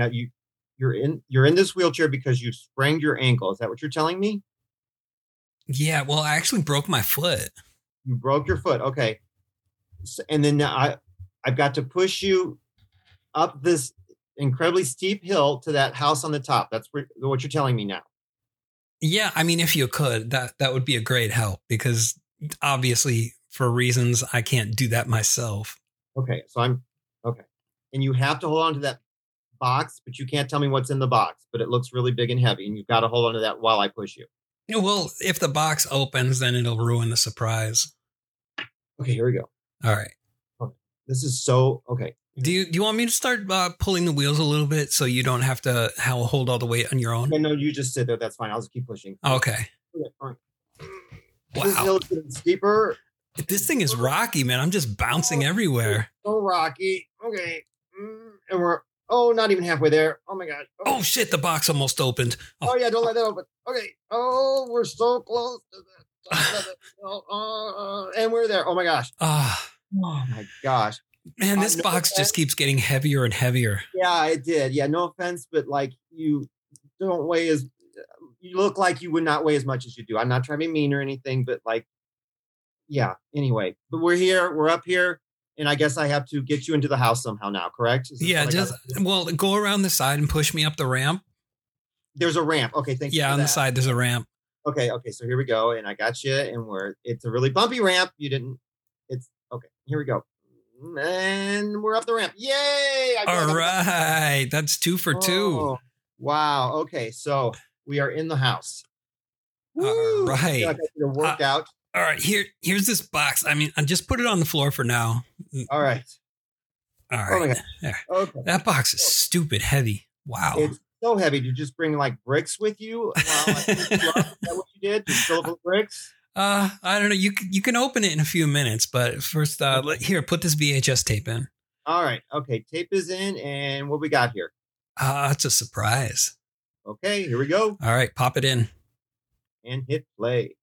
Now you you're in you're in this wheelchair because you sprained your ankle. Is that what you're telling me? Yeah, well, I actually broke my foot. You broke your foot. Okay. So, and then now I I've got to push you up this incredibly steep hill to that house on the top. That's what what you're telling me now. Yeah, I mean, if you could, that that would be a great help because obviously, for reasons I can't do that myself. Okay, so I'm okay, and you have to hold on to that box, but you can't tell me what's in the box. But it looks really big and heavy, and you've got to hold on to that while I push you. Yeah, Well, if the box opens, then it'll ruin the surprise. Okay, here we go. All right. This is so okay. Do you do you want me to start uh, pulling the wheels a little bit so you don't have to how hold all the weight on your own? Okay, no, you just sit there. That's fine. I'll just keep pushing. Okay. Okay, all right. This Wow. hill is steeper. This thing is rocky, man. I'm just bouncing everywhere. So rocky. Okay, Mm, and we're oh, not even halfway there. Oh my god. Oh shit! The box almost opened. Oh yeah, don't let that open. Okay. Oh, we're so close to the top of it. Oh, uh, uh, and we're there. Oh my gosh. Ah, Oh my gosh. man, Uh, this no box offense. just keeps getting heavier and heavier. Yeah, it did. Yeah, no offense, but like you don't weigh as you look like you would not weigh as much as you do. I'm not trying to be mean or anything, but like, yeah. Anyway, but we're here. We're up here, and I guess I have to get you into the house somehow now. Correct? Yeah, just well, go around the side and push me up the ramp. there's a ramp. Okay, thank you. Yeah, on the side there's a ramp. Okay, okay. So here we go, and I got you, and we're it's a really bumpy ramp. You didn't. It's okay. Here we go, and we're up the ramp. Yay! I feel like All right, that's two for two. Oh, wow. Okay, so we are in the house. All Woo! I feel right. I did a uh, workout. All right, here here's this box. I mean, I just put it on the floor for now. All right. All right. Oh right, there. Okay. That box is stupid heavy. Wow. It's so heavy. Did you just bring like bricks with you? While I picked you up? Is that what you did? Just with bricks? Uh, I don't know. You you can open it in a few minutes, but first, uh, let, here, put this VHS tape in. All right. Okay. Tape is in, and what we got here? Ah, it's a surprise. Okay. Here we go. All right, pop it in. And hit play.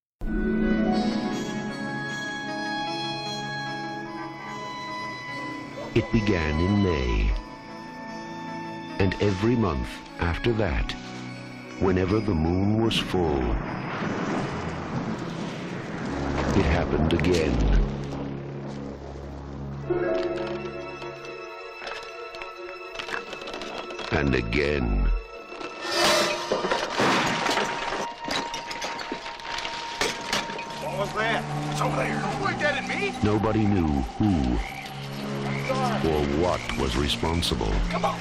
It began in May. And every month after that, whenever the moon was full, it happened again. And again. What was that? It's over there. Don't point that at me. Nobody knew who or what was responsible. Come on.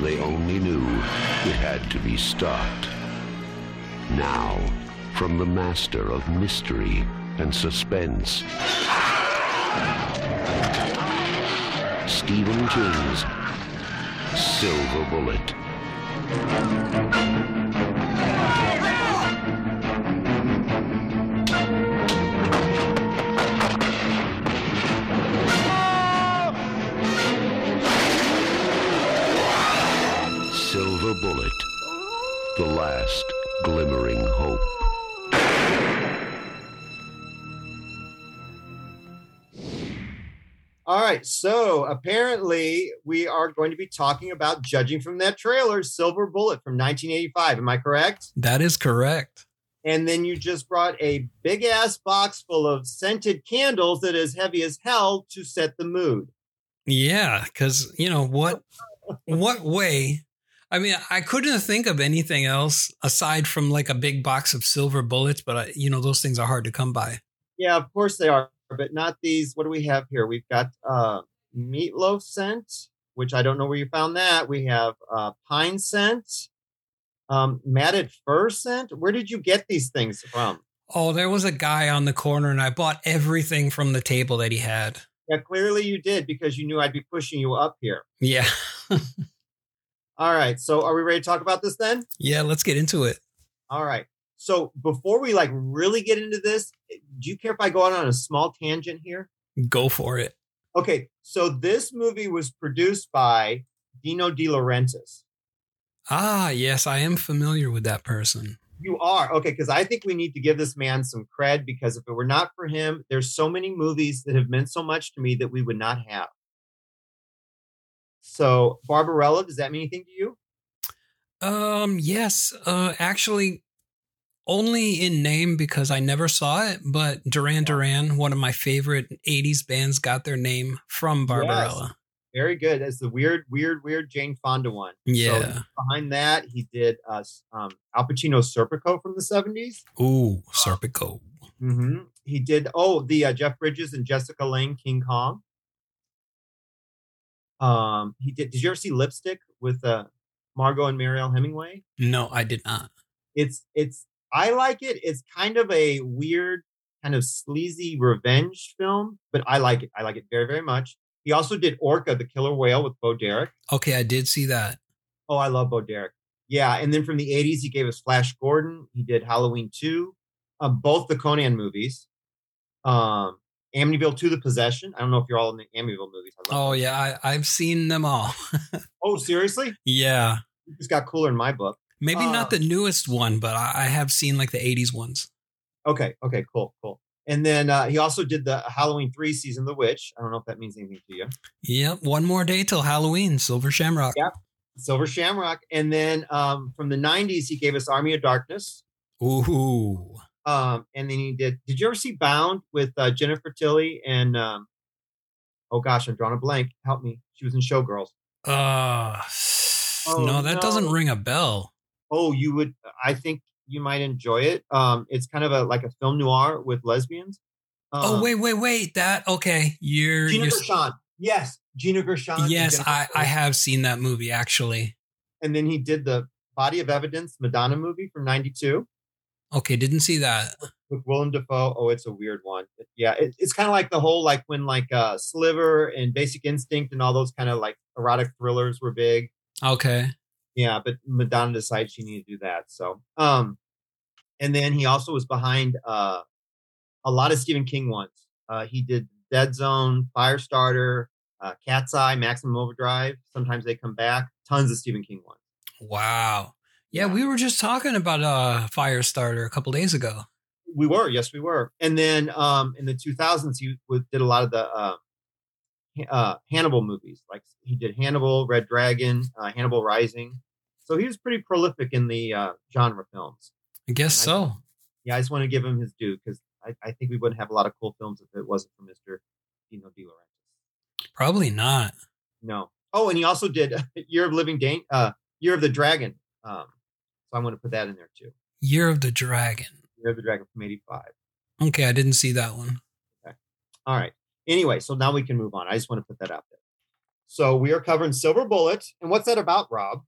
They only knew it had to be stopped. Now, from the master of mystery and suspense, Stephen King's Silver Bullet. Right. So apparently, we are going to be talking about judging from that trailer, Silver Bullet from 1985. Am I correct? That is correct. And then you just brought a big ass box full of scented candles that is heavy as hell to set the mood. Yeah, because you know what? what way? I mean, I couldn't think of anything else aside from like a big box of silver bullets, but I, you know those things are hard to come by. Yeah, of course they are, but not these. What do we have here? We've got uh, meatloaf scent, which I don't know where you found that. We have uh, pine scent, um, matted fur scent. Where did you get these things from? Oh, there was a guy on the corner, and I bought everything from the table that he had. Yeah, clearly you did because you knew I'd be pushing you up here. Yeah, All right, so are we ready to talk about this then? yeah. Let's get into it. All right. So before we like really get into this, do you care if I go out on a small tangent here? Go for it. Okay, so this movie was produced by Dino De Laurentiis. Ah, yes, I am familiar with that person. You are okay because I think we need to give this man some cred because if it were not for him, there's so many movies that have meant so much to me that we would not have. So Barbarella, does that mean anything to you? Um, yes, uh, actually, only in name because I never saw it. But Duran Duran, one of my favorite '80s bands, got their name from Barbarella. Very good. That's the weird, weird, weird Jane Fonda one. Yeah. So behind that, he did uh, um, Al Pacino's Serpico from the 70s. Ooh, Serpico. Mm-hmm. He did, oh, the uh, Jeff Bridges and Jessica Lange King Kong. Um, he did, did you ever see Lipstick with uh, Margaux and Mariel Hemingway? No, I did not. It's, it's, I like it. It's kind of a weird, kind of sleazy revenge film, but I like it. I like it very, very much. He also did Orca, the killer whale with Bo Derek. Okay, I did see that. Oh, I love Bo Derek. Yeah, and then from the '80s, he gave us Flash Gordon. He did Halloween Two, um, both the Conan movies, um, Amityville Two: The Possession. I don't know if you're all in the Amityville movies. Oh them. yeah, I, I've seen them all. Oh, seriously? yeah, It's got cooler in my book. Maybe Uh, not the newest one, but I, I have seen like the '80s ones. Okay, okay, cool, cool. And then uh, he also did the Halloween Three season, The Witch. I don't know if that means anything to you. Yep, one more day till Halloween. Silver Shamrock. Yeah. Silver Shamrock. And then um, from the '90s, he gave us Army of Darkness. Ooh. Um, and then he did. Did you ever see Bound with uh, Jennifer Tilly and? Um, oh gosh, I'm drawing a blank. Help me. She was in Showgirls. Uh, Oh, no, that no. doesn't ring a bell. Oh, you would. I think you might enjoy it. Um, it's kind of a like a film noir with lesbians. oh Um, wait, wait, wait. That okay? You're, Gina you're Gershon. Yes, Gina Gershon. yes, I I have seen that movie actually. And then he did the Body of Evidence Madonna movie from '92 Okay, didn't see that. with Willem Dafoe. Oh, it's a weird one. Yeah, it, it's kind of like the whole like when like uh, Sliver and Basic Instinct and all those kind of like erotic thrillers were big. Okay. Yeah, but Madonna decided she needed to do that. So, um, and then he also was behind uh, a lot of Stephen King ones. Uh, he did Dead Zone, Firestarter, uh, Cat's Eye, Maximum Overdrive. Sometimes they come back. Tons of Stephen King ones. Wow. Yeah, we were just talking about uh Firestarter a couple days ago. We were, yes, we were. And then um, in the 2000s, he did a lot of the uh, uh, Hannibal movies. Like he did Hannibal, Red Dragon, uh, Hannibal Rising. So he was pretty prolific in the uh, genre films. I guess I- so. yeah, I just want to give him his due because I, I think we wouldn't have a lot of cool films if it wasn't for Mr. Dino De Laurentiis. Probably not. No. Oh, and he also did Year of Living Dan- uh, Year of the Dragon. Um, so I'm going to put that in there too. Year of the Dragon. Year of the Dragon from '85. Okay, I didn't see that one. Okay. All right. Anyway, so now we can move on. I just want to put that out there. So we are covering Silver Bullet, and what's that about, Rob?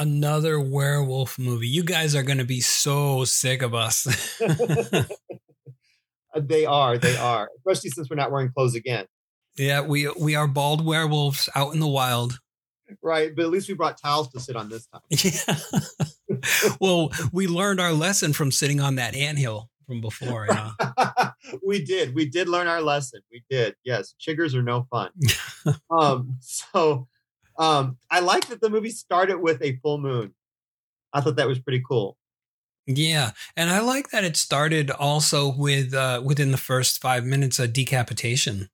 Another werewolf movie. You guys are going to be so sick of us. They are, they are, especially since we're not wearing clothes again, yeah, we we are bald werewolves out in the wild. right? But at least we brought towels to sit on this time. Yeah. well, we learned our lesson from sitting on that anthill from before. You know? we did. We did learn our lesson. We did. Yes, chiggers are no fun. um, so um, I like that the movie started with a full moon. I thought that was pretty cool. Yeah, and I like that it started also with uh, within the first five minutes a decapitation.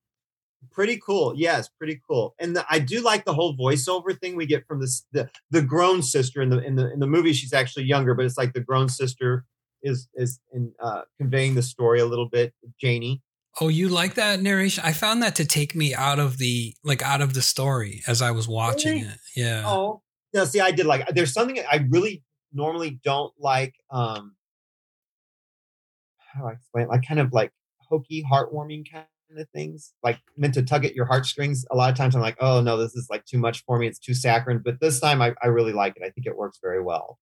Pretty cool. Yes, pretty cool. And the, I do like the whole voiceover thing we get from this the the grown sister in the in the in the movie. She's actually younger, but it's like the grown sister is is in uh, conveying the story a little bit. Janie. Oh, you like that narration? I found that to take me out of the like out of the story as I was watching Really? it. Yeah. Oh, no. See, I did like. There's something I really normally don't like. Um, how do I explain? it? Like kind of like hokey, heartwarming kind of things, like meant to tug at your heartstrings. A lot of times, I'm like, oh no, this is like too much for me. It's too saccharine. But this time, I, I really like it. I think it works very well.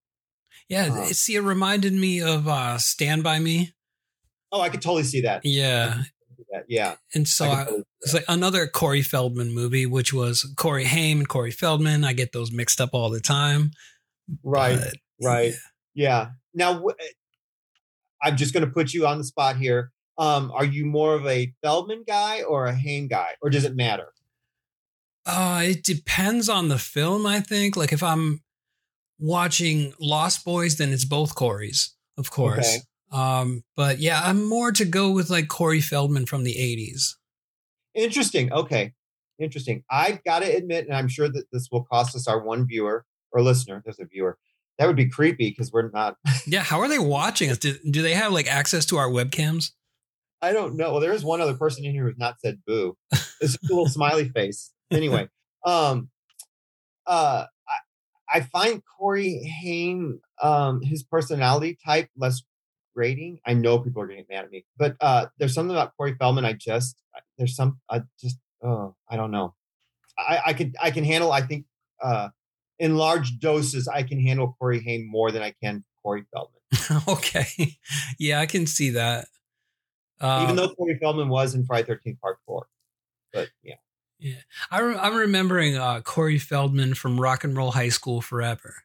Yeah. Uh, see, it reminded me of uh, Stand by Me. Oh, I could totally see that. Yeah. Yeah. And so I I, it's like another Corey Feldman movie, which was Corey Haim and Corey Feldman. I get those mixed up all the time. right. But, right. Yeah. Now, I'm just going to put you on the spot here. Um, are you more of a Feldman guy or a Haim guy, or does it matter? Uh, it depends on the film, I think. Like if I'm watching Lost Boys, then it's both Corey's, of course. Okay. Um, but yeah, I'm more to go with like Corey Feldman from the 80s. Interesting. Okay. interesting. I've got to admit, and I'm sure that this will cost us our one viewer or listener. There's a viewer. That would be creepy because we're not. Yeah, how are they watching us? Do, do they have like access to our webcams? I don't know. Well, there is one other person in here who's not said boo. It's a little smiley face. Anyway, um, uh, I, I find Corey Haim, um, his personality type less rating. I know people are getting mad at me, but uh, there's something about Corey Feldman. I just there's some I just oh I don't know. I, I can I can handle. I think uh, in large doses, I can handle Corey Haim more than I can Corey Feldman. okay, yeah, I can see that. Um, Even though Corey Feldman was in Friday Thirteenth Part Four, but yeah. Yeah, I re- I'm remembering uh, Corey Feldman from Rock and Roll High School Forever,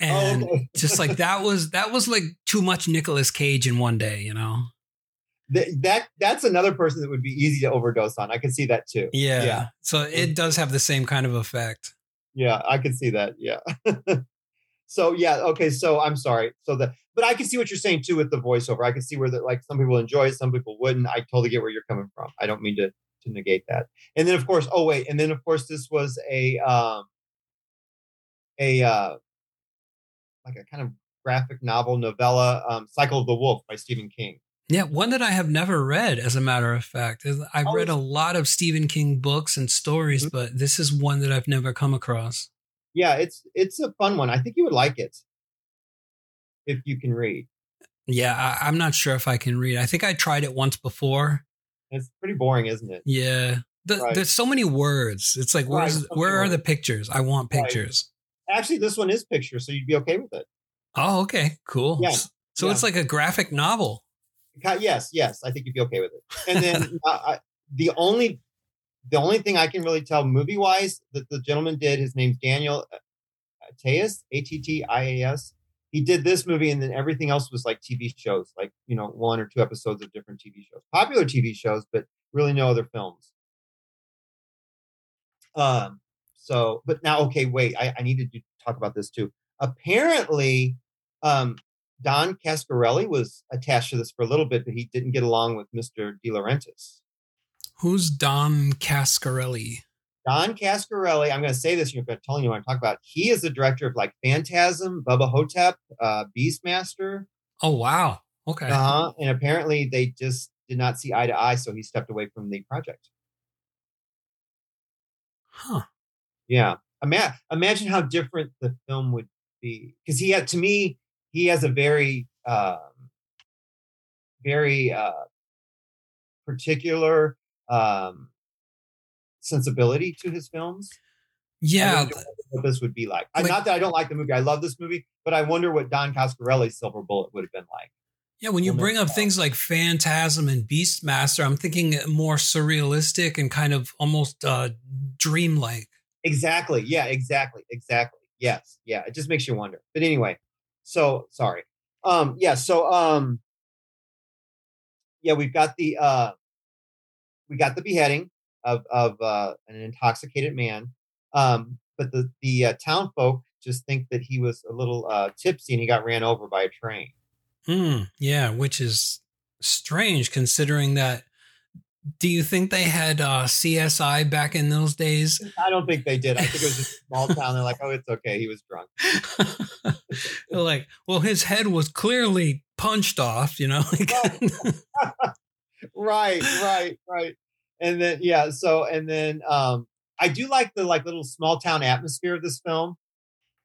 and Oh, okay. just like that was that was like too much Nicolas Cage in one day, you know? Th- that that's another person that would be easy to overdose on. I can see that too. Yeah. Yeah. So it does have the same kind of effect. Yeah, I can see that. Yeah. so yeah, okay. So I'm sorry. So the but I can see what you're saying too with the voiceover. I can see where that like some people enjoy it, some people wouldn't. I totally get where you're coming from. I don't mean to to negate that. And then of course, oh wait, and then of course this was a um a uh like a kind of graphic novel novella, um, Cycle of the Wolf by Stephen King. Yeah, one that I have never read, as a matter of fact. I've Oh, read a lot of Stephen King books and stories, Mhm. but this is one that I've never come across. Yeah, it's it's a fun one. I think you would like it if you can read. Yeah, I, I'm not sure if I can read. I think I tried it once before. It's pretty boring, isn't it? Yeah. The, Right. There's so many words. It's like, where's many where are the pictures? I want Right. pictures. Actually, this one is picture, so you'd be okay with it. Oh, okay, cool. Yeah, So yeah. it's like a graphic novel. Yes, yes, I think you'd be okay with it. And then uh, I, the only the only thing I can really tell movie wise that the gentleman did, his name's Daniel uh, Attias, A T T I A S. He did this movie, and then everything else was like TV shows, like you know, one or two episodes of different TV shows, popular TV shows, but really no other films. Um. So, but now, okay, wait, I, I needed to talk about this too. Apparently, um, Don Coscarelli was attached to this for a little bit, but he didn't get along with Mr. De Laurentiis. Who's Don Coscarelli? Don Coscarelli, I'm going to say this, you're going to tell you what I'm talking about. He is the director of like Phantasm, Bubba Ho-Tep, uh, Beastmaster. Oh wow. Okay. Uh-huh. And apparently they just did not see eye to eye, so he stepped away from the project. Huh. Yeah. Ima- imagine how different the film would be. Because he had, to me, he has a very, um, very uh, particular um, sensibility to his films. Yeah. what this would be like. Like- Not that I don't like the movie. I love this movie, but I wonder what Don Coscarelli's Silver Bullet would have been like. Yeah, when you bring up things like Phantasm and Beastmaster, I'm thinking more surrealistic and kind of almost uh, dreamlike. Exactly. Yeah, exactly. Exactly. Yes. Yeah. It just makes you wonder. But anyway, so sorry. Um, yeah, so um yeah, we've got the uh we got the beheading of of uh an intoxicated man. Um, but the the uh, town folk just think that he was a little uh tipsy and he got ran over by a train. Hmm. yeah, which is strange considering that. Do you think they had uh, CSI back in those days? I don't think they did. I think it was just a small town. They're like, oh, it's okay. He was drunk. They're like, well, his head was clearly punched off, you know? Right, right, right. And then yeah, so and then um I do like the like little small town atmosphere of this film.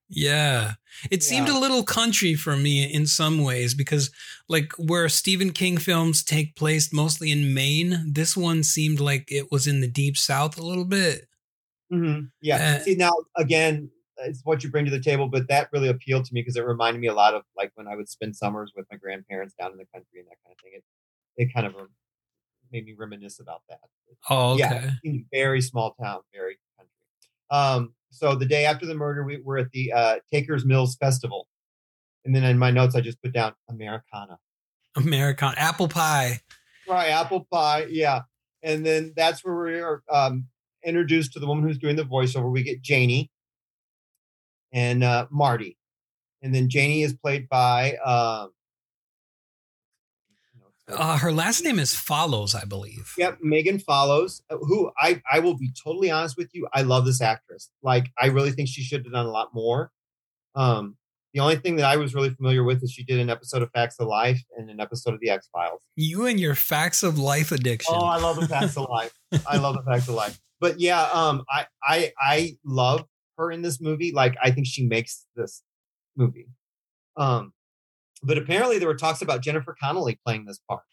Yeah. It seemed a little country for me in some ways because, like, where Stephen King films take place mostly in Maine, this one seemed like it was in the deep south a little bit. Mm-hmm. Yeah. Uh, See now again, it's what you bring to the table, but that really appealed to me because it reminded me a lot of like when I would spend summers with my grandparents down in the country and that kind of thing. It it kind of made me reminisce about that. Oh, okay. Yeah, very small town, very country. Um, so the day after the murder, we were at the uh, Takers Mills Festival, and then in my notes I just put down Americana. Americana, apple pie. Right, apple pie, yeah. And then that's where we are um, introduced to the woman who's doing the voiceover. We get Janie and uh, Marty, and then Janie is played by um, Uh, her last name is Follows, I believe. Yep, Megan Follows. uh, Who I I will be totally honest with you. I love this actress. Like I really think she should have done a lot more. Um, the only thing that I was really familiar with is she did an episode of Facts of Life and an episode of The X Files. You and your facts of life addiction. Oh, I love the Facts of Life. I love the Facts of Life. But yeah, um, I I I love her in this movie. Like I think she makes this movie. Um, but apparently there were talks about Jennifer Connelly playing this part.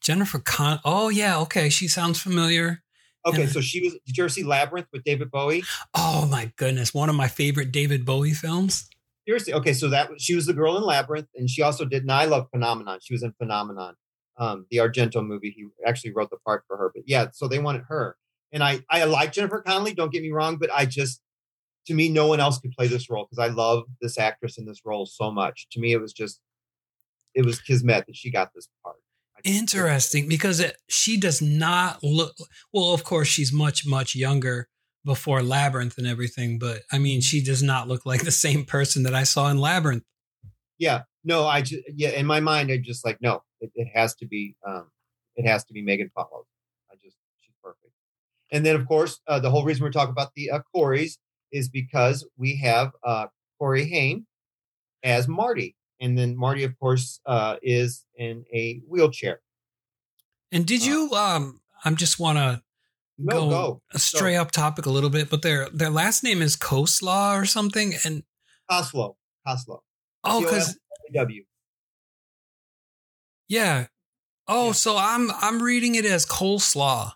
Jennifer Con. Oh yeah, okay. She sounds familiar. Okay, so she was. Did you ever see Labyrinth with David Bowie? Oh my goodness, one of my favorite David Bowie films. Seriously, okay, so that she was the girl in Labyrinth, and she also did. And I love Phenomenon. She was in Phenomenon, um, the Argento movie. He actually wrote the part for her. But yeah, so they wanted her, and I I like Jennifer Connelly. Don't get me wrong, but I just to me no one else could play this role because I love this actress in this role so much. To me, it was just it was kismet that she got this part. Interesting, because it, she does not look. Well, of course, she's much much younger before Labyrinth and everything, but I mean, she does not look like the same person that I saw in Labyrinth. Yeah, no, I just yeah. In my mind, I just like no. It, it has to be. um It has to be Megan Follows. I just she's perfect. And then of course, uh, the whole reason we're talking about the uh, Corys is because we have uh Corey Haim as Marty, and then Marty, of course, uh is in a wheelchair. And did Uh, you? Um, I'm just want to No, go, go stray up topic a little bit, but their their last name is Coslaw or something, and Coslow, Coslow, oh, because W. yeah, oh, Yeah. so I'm I'm reading it as coleslaw,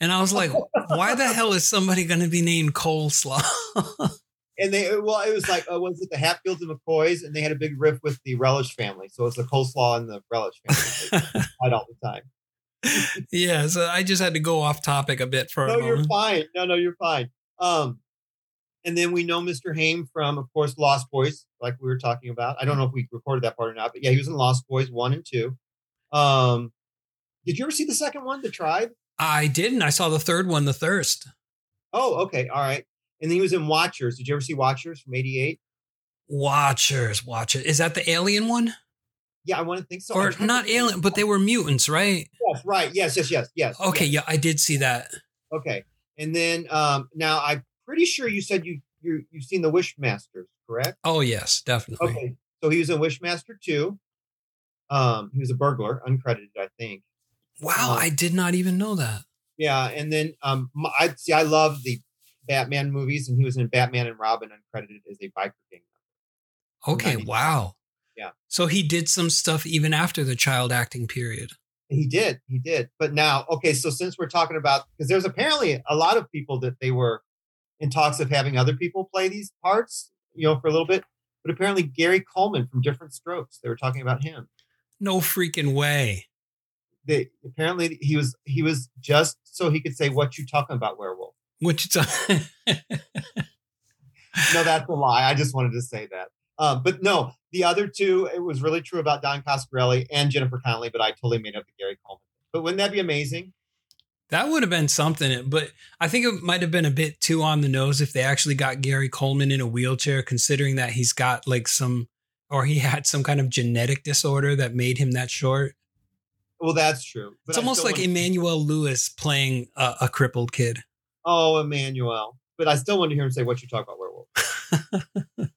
and I was like, why the hell is somebody going to be named coleslaw? And they well, it was like uh, was it the Hatfields and McCoys, and they had a big riff with the Relish family. So it's the coleslaw and the Relish family. Fight all the time. yeah, so I just had to go off topic a bit for no, a you're fine. No, no, you're fine. Um, and then we know Mr. Haim from, of course, Lost Boys, like we were talking about. I don't know if we recorded that part or not, but yeah, he was in Lost Boys one and two. Um, did you ever see the second one, The Tribe? I didn't. I saw the third one, The Thirst. Oh, okay, all right. And then he was in Watchers. Did you ever see Watchers from '88? Watchers, watch it. Is that the alien one? Yeah, I want to think so. Or not alien, but they were mutants, right? Yes, right. Yes, yes, yes, yes. Okay, yes. yeah, I did see that. Okay. And then um, now I'm pretty sure you said you you you've seen the Wishmasters, correct? Oh yes, definitely. Okay. So he was in Wishmaster 2. Um, he was a burglar, uncredited, I think. Wow, Uh, I did not even know that. Yeah, and then um, I see. I love the Batman movies, and he was in Batman and Robin, uncredited as a biker gang. Okay, wow. Yeah. So he did some stuff even after the child acting period. He did, he did. But now, okay, so since we're talking about, because there's apparently a lot of people that they were in talks of having other people play these parts, you know, for a little bit. But apparently, Gary Coleman from Diff'rent Strokes, they were talking about him. No freaking way. They apparently he was he was just so he could say what you talking about, werewolf. Which it's no, that's a lie. I just wanted to say that. Um, but no, the other two, it was really true about Don Coscarelli and Jennifer Connelly, but I totally made up the Gary Coleman. But wouldn't that be amazing? that would have been something, but I think it might have been a bit too on the nose if they actually got Gary Coleman in a wheelchair, considering that he's got like some or he had some kind of genetic disorder that made him that short. Well, that's true. It's almost like want- Emmanuel Lewis playing a, a crippled kid. oh, Emmanuel. But I still want to hear him say what you talk about, werewolf.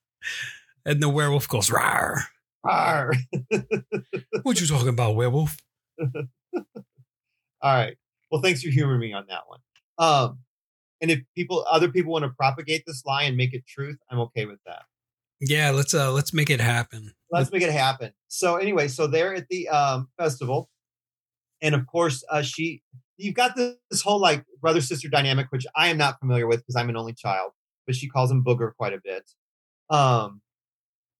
And the werewolf goes, Rawr. Arr. What you talking about, werewolf? All right. Well, thanks for humoring me on that one. Um, and if people, other people want to propagate this lie and make it truth, I'm okay with that. Yeah, let's uh let's make it happen. let's make it happen. So anyway, so they're at the um, festival, and of course, uh, she. You've got this, this whole like brother sister dynamic, which I am not familiar with because I'm an only child, but she calls him Booger quite a bit. Um,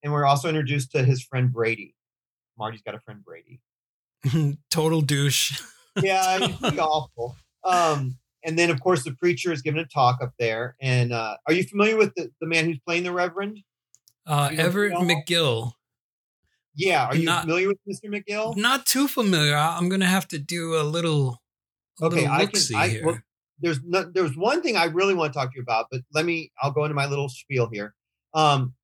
and we're also introduced to his friend Brady. Marty's got a friend Brady. Total douche. Yeah, he's awful. Um, and then of course the preacher is giving a talk up there. And uh, are you familiar with the, the man who's playing the Reverend? Uh Everett? McGill. Yeah, are you Not- familiar with Mr. McGill? Not too familiar. I- I'm gonna have to do a little, a Okay, little I can- see I- here. well, there's no, there's one thing I really want to talk to you about, but let me I'll go into my little spiel here. Um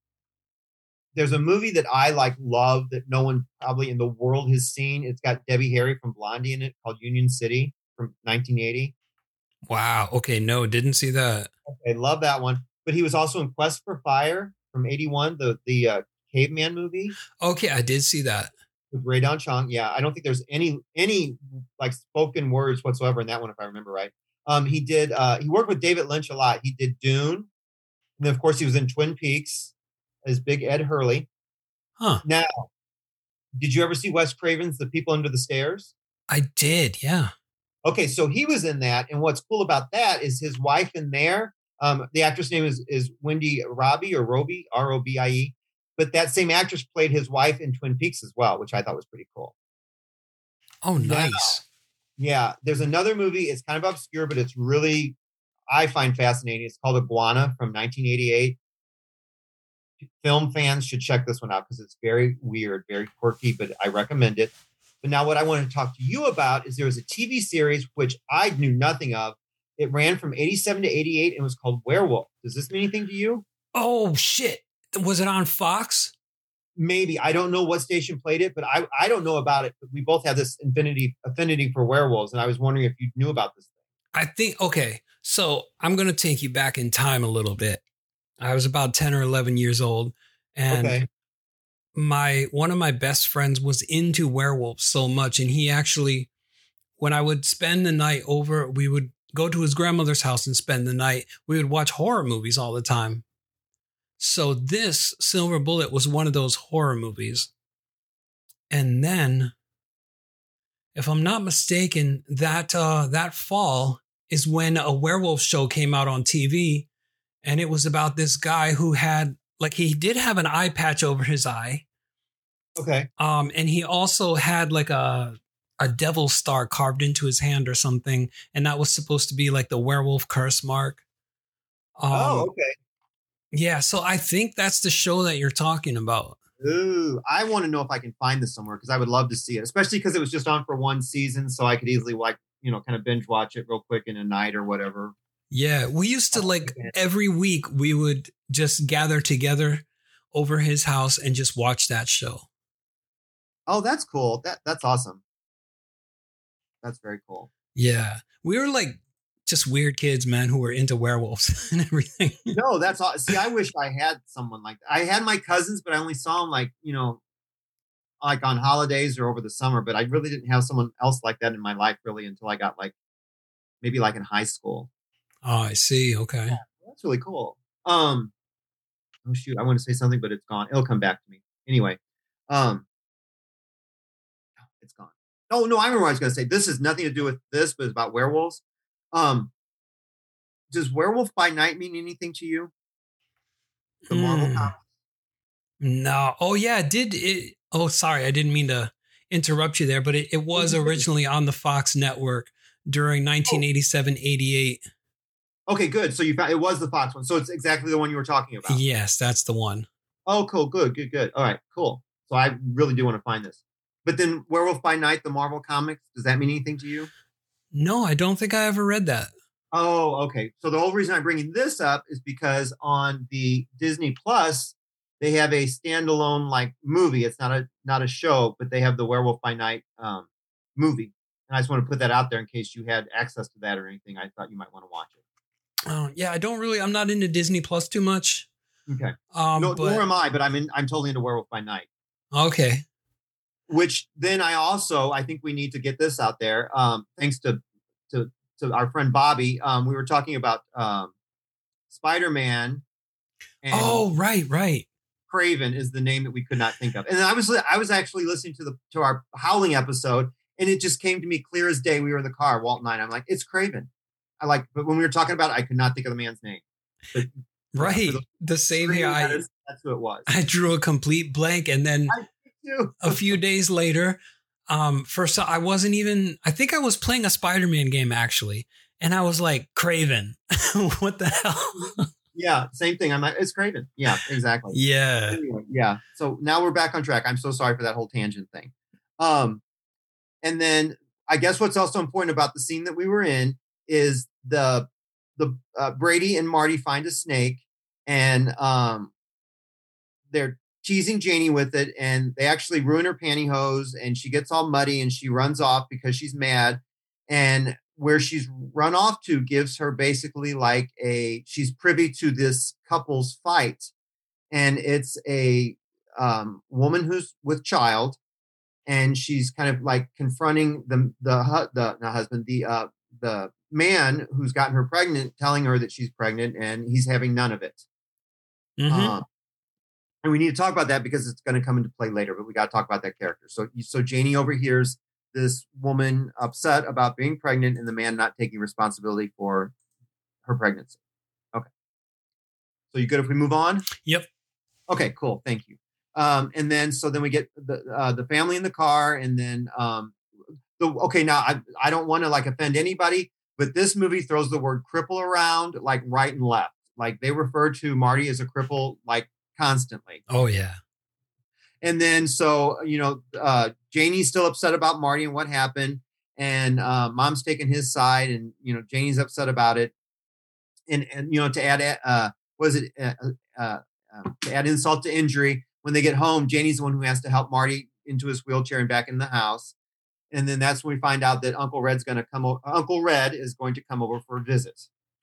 there's a movie that I like love that no one probably in the world has seen. It's got Debbie Harry from Blondie in it called Union City from 1980. Wow. Okay. No, didn't see that. Okay, love that one. But he was also in Quest for Fire from 81, the the uh, caveman movie Okay, I did see that. with Rae Dawn Chong. Yeah, I don't think there's any any like spoken words whatsoever in that one, if I remember right. Um, he did. Uh, he worked with David Lynch a lot. He did Dune, and then of course he was in Twin Peaks as Big Ed Hurley. Huh. Now, did you ever see Wes Craven's The People Under the Stairs? I did. Yeah. Okay, so he was in that, and what's cool about that is his wife in there. Um, the actress name is is Wendy Robbie or Roby R O B I E, but that same actress played his wife in Twin Peaks as well, which I thought was pretty cool. Oh, nice. Yeah, there's another movie. It's kind of obscure, but it's really I find fascinating. It's called Iguana from 1988. Film fans should check this one out because it's very weird, very quirky, but I recommend it. But now, what I want to talk to you about is there was a TV series which I knew nothing of. It ran from 87 to 88 and was called Werewolf. Does this mean anything to you? Oh shit. Was it on Fox? Maybe I don't know what station played it, but I I don't know about it. But we both have this infinity affinity for werewolves, and I was wondering if you knew about this. I think okay. So I'm gonna take you back in time a little bit. I was about 10 or 11 years old, and okay. my one of my best friends was into werewolves so much and he actually when i would spend the night over we would go to his grandmother's house and spend the night we would watch horror movies all the time so this silver bullet was one of those horror movies and then if i'm not mistaken that uh that fall is when a werewolf show came out on tv and it was about this guy who had like he did have an eye patch over his eye Okay. um and he also had like a a devil star carved into his hand or something and that was supposed to be like the werewolf curse mark um, oh, okay. Yeah so i think that's the show that you're talking about Ooh, I want to know if I can find this somewhere because I would love to see it, especially because it was just on for one season, so I could easily like you know kind of binge watch it real quick in a night or whatever. yeah we used to Oh, like every week we would just gather together over his house and just watch that show Oh, that's cool. That that's awesome. That's very cool. yeah we were like just weird kids man who were into werewolves and everything No, that's all. See, I wish I had someone like that. I had my cousins, but I only saw them like you know, like on holidays or over the summer. But I really didn't have someone else like that in my life really until I got like maybe like in high school. oh i see okay That's really cool. Um, oh shoot, I want to say something, but it's gone. It'll come back to me anyway. Um, it's gone. Oh no, I remember what I was going to say. This has nothing to do with this, but it's about werewolves. Um, does Werewolf by Night mean anything to you? The Marvel Hmm. comic? No. Oh yeah, it did it oh sorry, I didn't mean to interrupt you there, but it, it was originally on the Fox network during 1987 88. Okay, good. So you found it was the Fox one. So it's exactly the one you were talking about. Yes, that's the one. Oh, cool. Good, good, good. All right, cool. So I really do want to find this. But then Werewolf by Night, the Marvel comics, does that mean anything to you? No, I don't think I ever read that. Oh, okay. So the whole reason I'm bringing this up is because on the Disney Plus, they have a standalone like movie. It's not a not a show, but they have the Werewolf by Night um, movie. And I just want to put that out there in case you had access to that or anything. I thought you might want to watch it. Oh, yeah, I don't really I'm not into Disney Plus too much. Okay. Um no, but nor am I, but I'm in. I'm totally into Werewolf by Night. okay. which then I also I think we need to get this out there. Um, thanks to to to our friend Bobby. Um, we were talking about um, Spider Man. Oh, right, right. Kraven is the name that we could not think of. And I was I was actually listening to the to our Howling episode, and it just came to me clear as day. We were in the car, Walt and I. And I'm like, it's Kraven. I like, but when we were talking about it, I could not think of the man's name. But Right. for The same here. I that's who it was. I drew a complete blank and then a few days later, um, first I wasn't even. I think I was playing a Spider-Man game actually, and I was like, "Kraven, what the hell?" Yeah, same thing. I'm like, it's Kraven. Yeah, exactly. yeah, Anyway, yeah. So now we're back on track. I'm so sorry for that whole tangent thing. Um, and then I guess what's also important about the scene that we were in is the the uh, Brady and Marty find a snake, and um, they're teasing Janie with it, and they actually ruin her pantyhose, and she gets all muddy and she runs off because she's mad. And where she's run off to gives her basically like a she's privy to this couple's fight, and it's a um, woman who's with child, and she's kind of like confronting the the the not husband the uh, the man who's gotten her pregnant, telling her that she's pregnant, and he's having none of it. Mhm. Um, and we need to talk about that because it's going to come into play later. But we got to talk about that character. So, so Janie overhears this woman upset about being pregnant and the man not taking responsibility for her pregnancy. Okay. So you good if we move on? Yep. Okay. Cool. Thank you. Um, and then so then we get the uh, the family in the car, and then um, the okay. Now I I don't want to like offend anybody, but this movie throws the word cripple around like right and left. Like they refer to Marty as a cripple like constantly. Oh yeah. And then so you know, uh, Janie's still upset about Marty and what happened, and uh, Mom's taking his side, and you know, Janie's upset about it. And and you know, to add uh, was it uh, uh, uh, to add insult to injury, when they get home, Janie's the one who has to help Marty into his wheelchair and back in the house. And then that's when we find out that Uncle Red's going to come. O- Uncle Red is going to come over for a visit.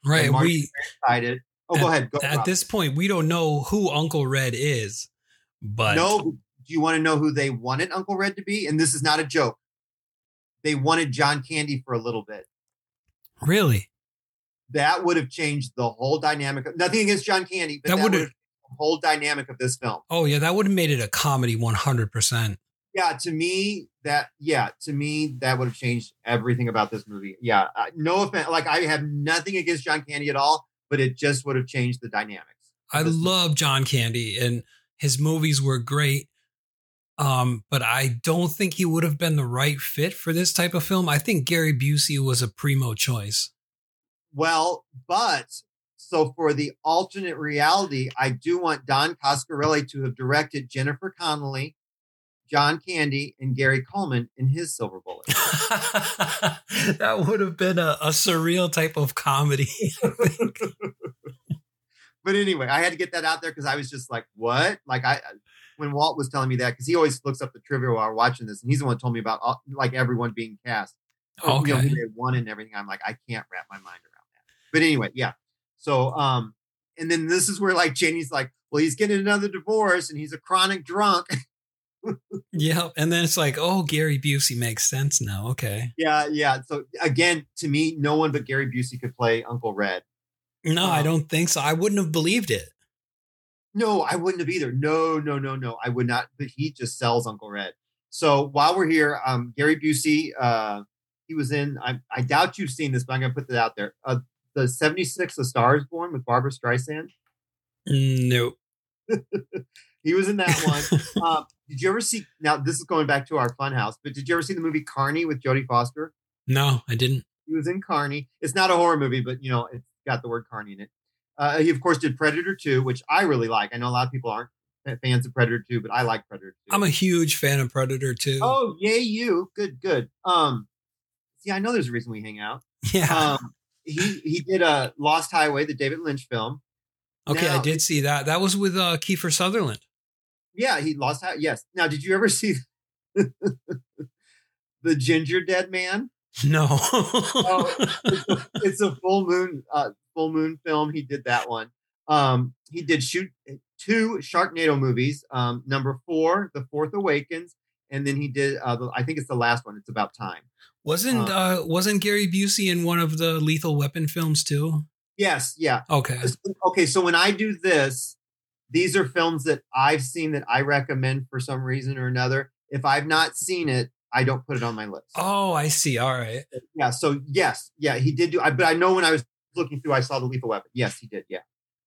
Right. We excited. Oh, go at, ahead. Go, At Rob. this point, we don't know who Uncle Red is, but no, do you want to know who they wanted Uncle Red to be? And this is not a joke. They wanted John Candy for a little bit. really, That would have changed the whole dynamic. Of, nothing against John Candy, but That that, would have the whole dynamic of this film. oh yeah, that would have made it a comedy one hundred percent. Yeah, to me, that yeah, to me that would have changed everything about this movie. Yeah, uh, no offense. Like I have nothing against John Candy at all, but it just would have changed the dynamics. I This movie. love John Candy and his movies were great. Um, but I don't think he would have been the right fit for this type of film. I think Gary Busey was a primo choice. Well, but so for the alternate reality, I do want Don Coscarelli to have directed Jennifer Connelly, John Candy, and Gary Coleman in his Silver Bullet. that would have been a, a surreal type of comedy. but anyway, I had to get that out there because I was just like, what? Like I when Walt was telling me that, because he always looks up the trivia while we're watching this, and he's the one who told me about all, like everyone being cast. Or, You know, they won and everything. I'm like, I can't wrap my mind around that. But anyway, yeah. So um, and then this is where like Janie's like, well, he's getting another divorce and he's a chronic drunk. yeah. And then it's like, oh, Gary Busey makes sense now. Okay. yeah, yeah. So again, to me, no one but Gary Busey could play Uncle Red. No, I Um, don't think so. I wouldn't have believed it. No, I wouldn't have either. No, no, no, no. I would not. But he just sells Uncle Red. So while we're here, um, Gary Busey, uh, he was in. I, I doubt you've seen this, but I'm gonna put that out there. Uh, the '76, A Star Is Born with Barbra Streisand. Nope. He was in that one. um, did you ever see? Now this is going back to our Funhouse, but did you ever see the movie Carny with Jodie Foster? No, I didn't. He was in Carny. It's not a horror movie, but you know it's got the word Carny in it. Uh, he of course did Predator 2, which I really like. I know a lot of people aren't fans of Predator 2, but I like Predator 2. I'm a huge fan of Predator 2. Oh, yay, you. Good, good. Um, see, I know there's a reason we hang out. yeah. Um, he he did a Lost Highway, the David Lynch film. okay, I did see that. That was with uh, Kiefer Sutherland. Yeah, he lost. Hi- Yes. Now, did you ever see the Ginger Dead Man? No. it's, a, it's a full moon, uh, full moon film. He did that one. Um, he did shoot two Sharknado movies. Um, number four, The Fourth Awakens, and then he did. Uh, the, I think it's the last one. It's about time. wasn't uh, wasn't Gary Busey in one of the Lethal Weapon films too? Yes. Yeah. Okay. okay so when i do this these are films that i've seen that i recommend for some reason or another. If i've not seen it i don't put it on my list. Oh, I see. All right. yeah so yes. Yeah he did do I, but i know when i was looking through i saw the lethal weapon. Yes he did yeah.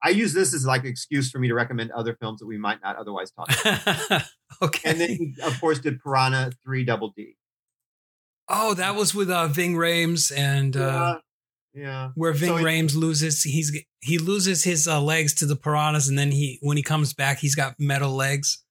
I use this as like an excuse for me to recommend other films that we might not otherwise talk about. Okay. and then he of course did piranha 3 double d. Oh, that was with uh, Ving Rhames and uh, yeah yeah where Ving So Rhames loses he's he loses his uh, legs to the piranhas and then he when he comes back he's got metal legs.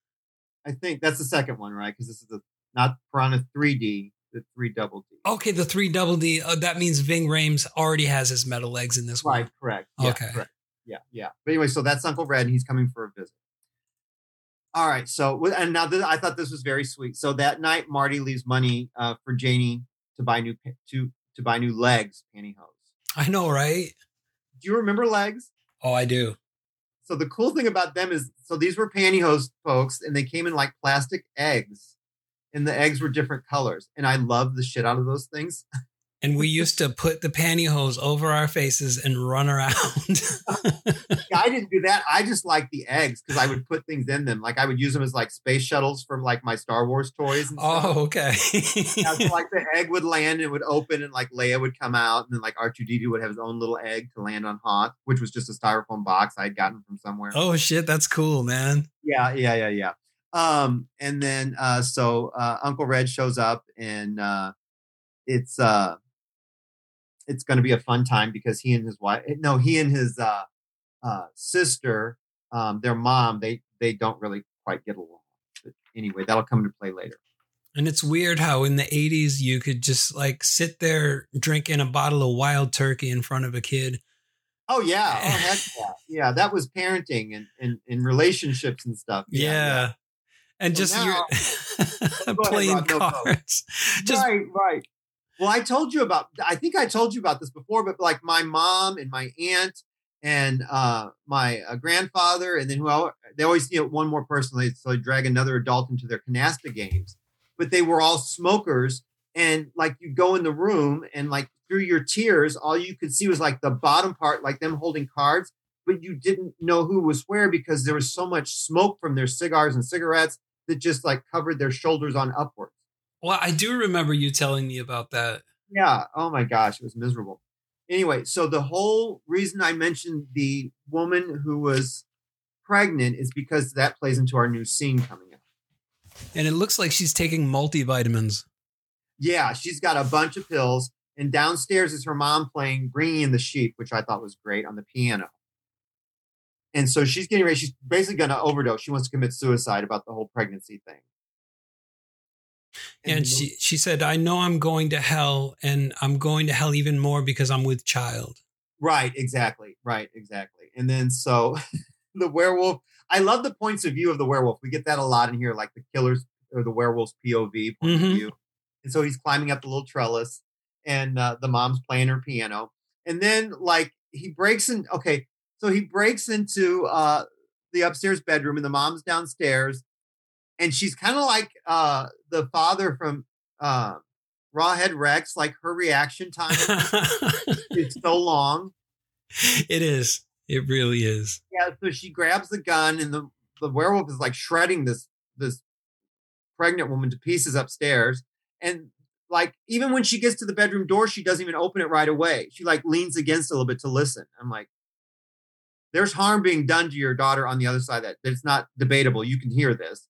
i think that's the second one right because this is the not piranha 3d the 3 double d Okay, the three double D. Uh, that means Ving Rhames already has his metal legs in this one. Right, correct. Yeah, Okay. correct. Yeah, yeah. But anyway, so that's Uncle Red, and he's coming for a visit. All right. So, and now this, I thought this was very sweet. So that night, Marty leaves money uh, for Janie to buy new to to buy new legs pantyhose. I know, right? Do you remember legs? Oh, I do. So the cool thing about them is, so these were pantyhose folks, and they came in like plastic eggs, and the eggs were different colors. And I love the shit out of those things. And we used to put the pantyhose over our faces and run around. I didn't do that. I just like the eggs because I would put things in them. Like I would use them as like space shuttles from like my Star Wars toys. And stuff. oh, okay. Yeah, so like the egg would land and it would open and like Leia would come out and then like R2D2 would have his own little egg to land on Hoth, which was just a styrofoam box I had gotten from somewhere. oh shit, that's cool, man. Yeah, yeah, yeah, yeah. Um, and then uh so uh Uncle Red shows up and uh it's uh it's gonna be a fun time because he and his wife no, he and his uh uh sister, um, their mom, they they don't really quite get along. But anyway, that'll come into play later. And it's weird how in the 80s you could just like sit there drinking a bottle of wild turkey in front of a kid. Oh yeah, oh heck yeah, yeah. That was parenting and and, and relationships and stuff. Yeah. And So just now- you're Go ahead, playing Rob, no, cards. Just right, right. Well, I told you about. I think I told you about this before, but like my mom and my aunt and uh, my uh, grandfather, and then who el- they always you know one more person. They so they drag another adult into their canasta games, but they were all smokers, and like you go in the room and like through your tears, all you could see was like the bottom part, like them holding cards, but you didn't know who was where because there was so much smoke from their cigars and cigarettes that just like covered their shoulders on upwards. Well, I do remember you telling me about that. Yeah. Oh my gosh, it was miserable. Anyway, so the whole reason I mentioned the woman who was pregnant is because that plays into our new scene coming up. And it looks like she's taking multivitamins. Yeah, she's got a bunch of pills, and downstairs is her mom playing Bringing in the Sheep, which I thought was great on the piano. And so she's getting ready. She's basically going to overdose. She wants to commit suicide about the whole pregnancy thing. And she she said, "I know I'm going to hell, and I'm going to hell even more because I'm with child." Right, exactly. Right, exactly. And then so the werewolf, I love the points of view of the werewolf. We get that a lot in here, like the killer's or the werewolf's POV point Mhm. of view. And so he's climbing up the little trellis and uh, the mom's playing her piano. And then like he breaks in okay, so he breaks into uh the upstairs bedroom and the mom's downstairs and she's kind of like uh the father from uh Rawhead Rex, like her reaction time is so long. it is. It really is. Yeah, so she grabs the gun and the, the werewolf is like shredding this this pregnant woman to pieces upstairs. And like even when she gets to the bedroom door, she doesn't even open it right away. She like leans against it a little bit to listen. I'm like, there's harm being done to your daughter on the other side that. It's not debatable. You can hear this.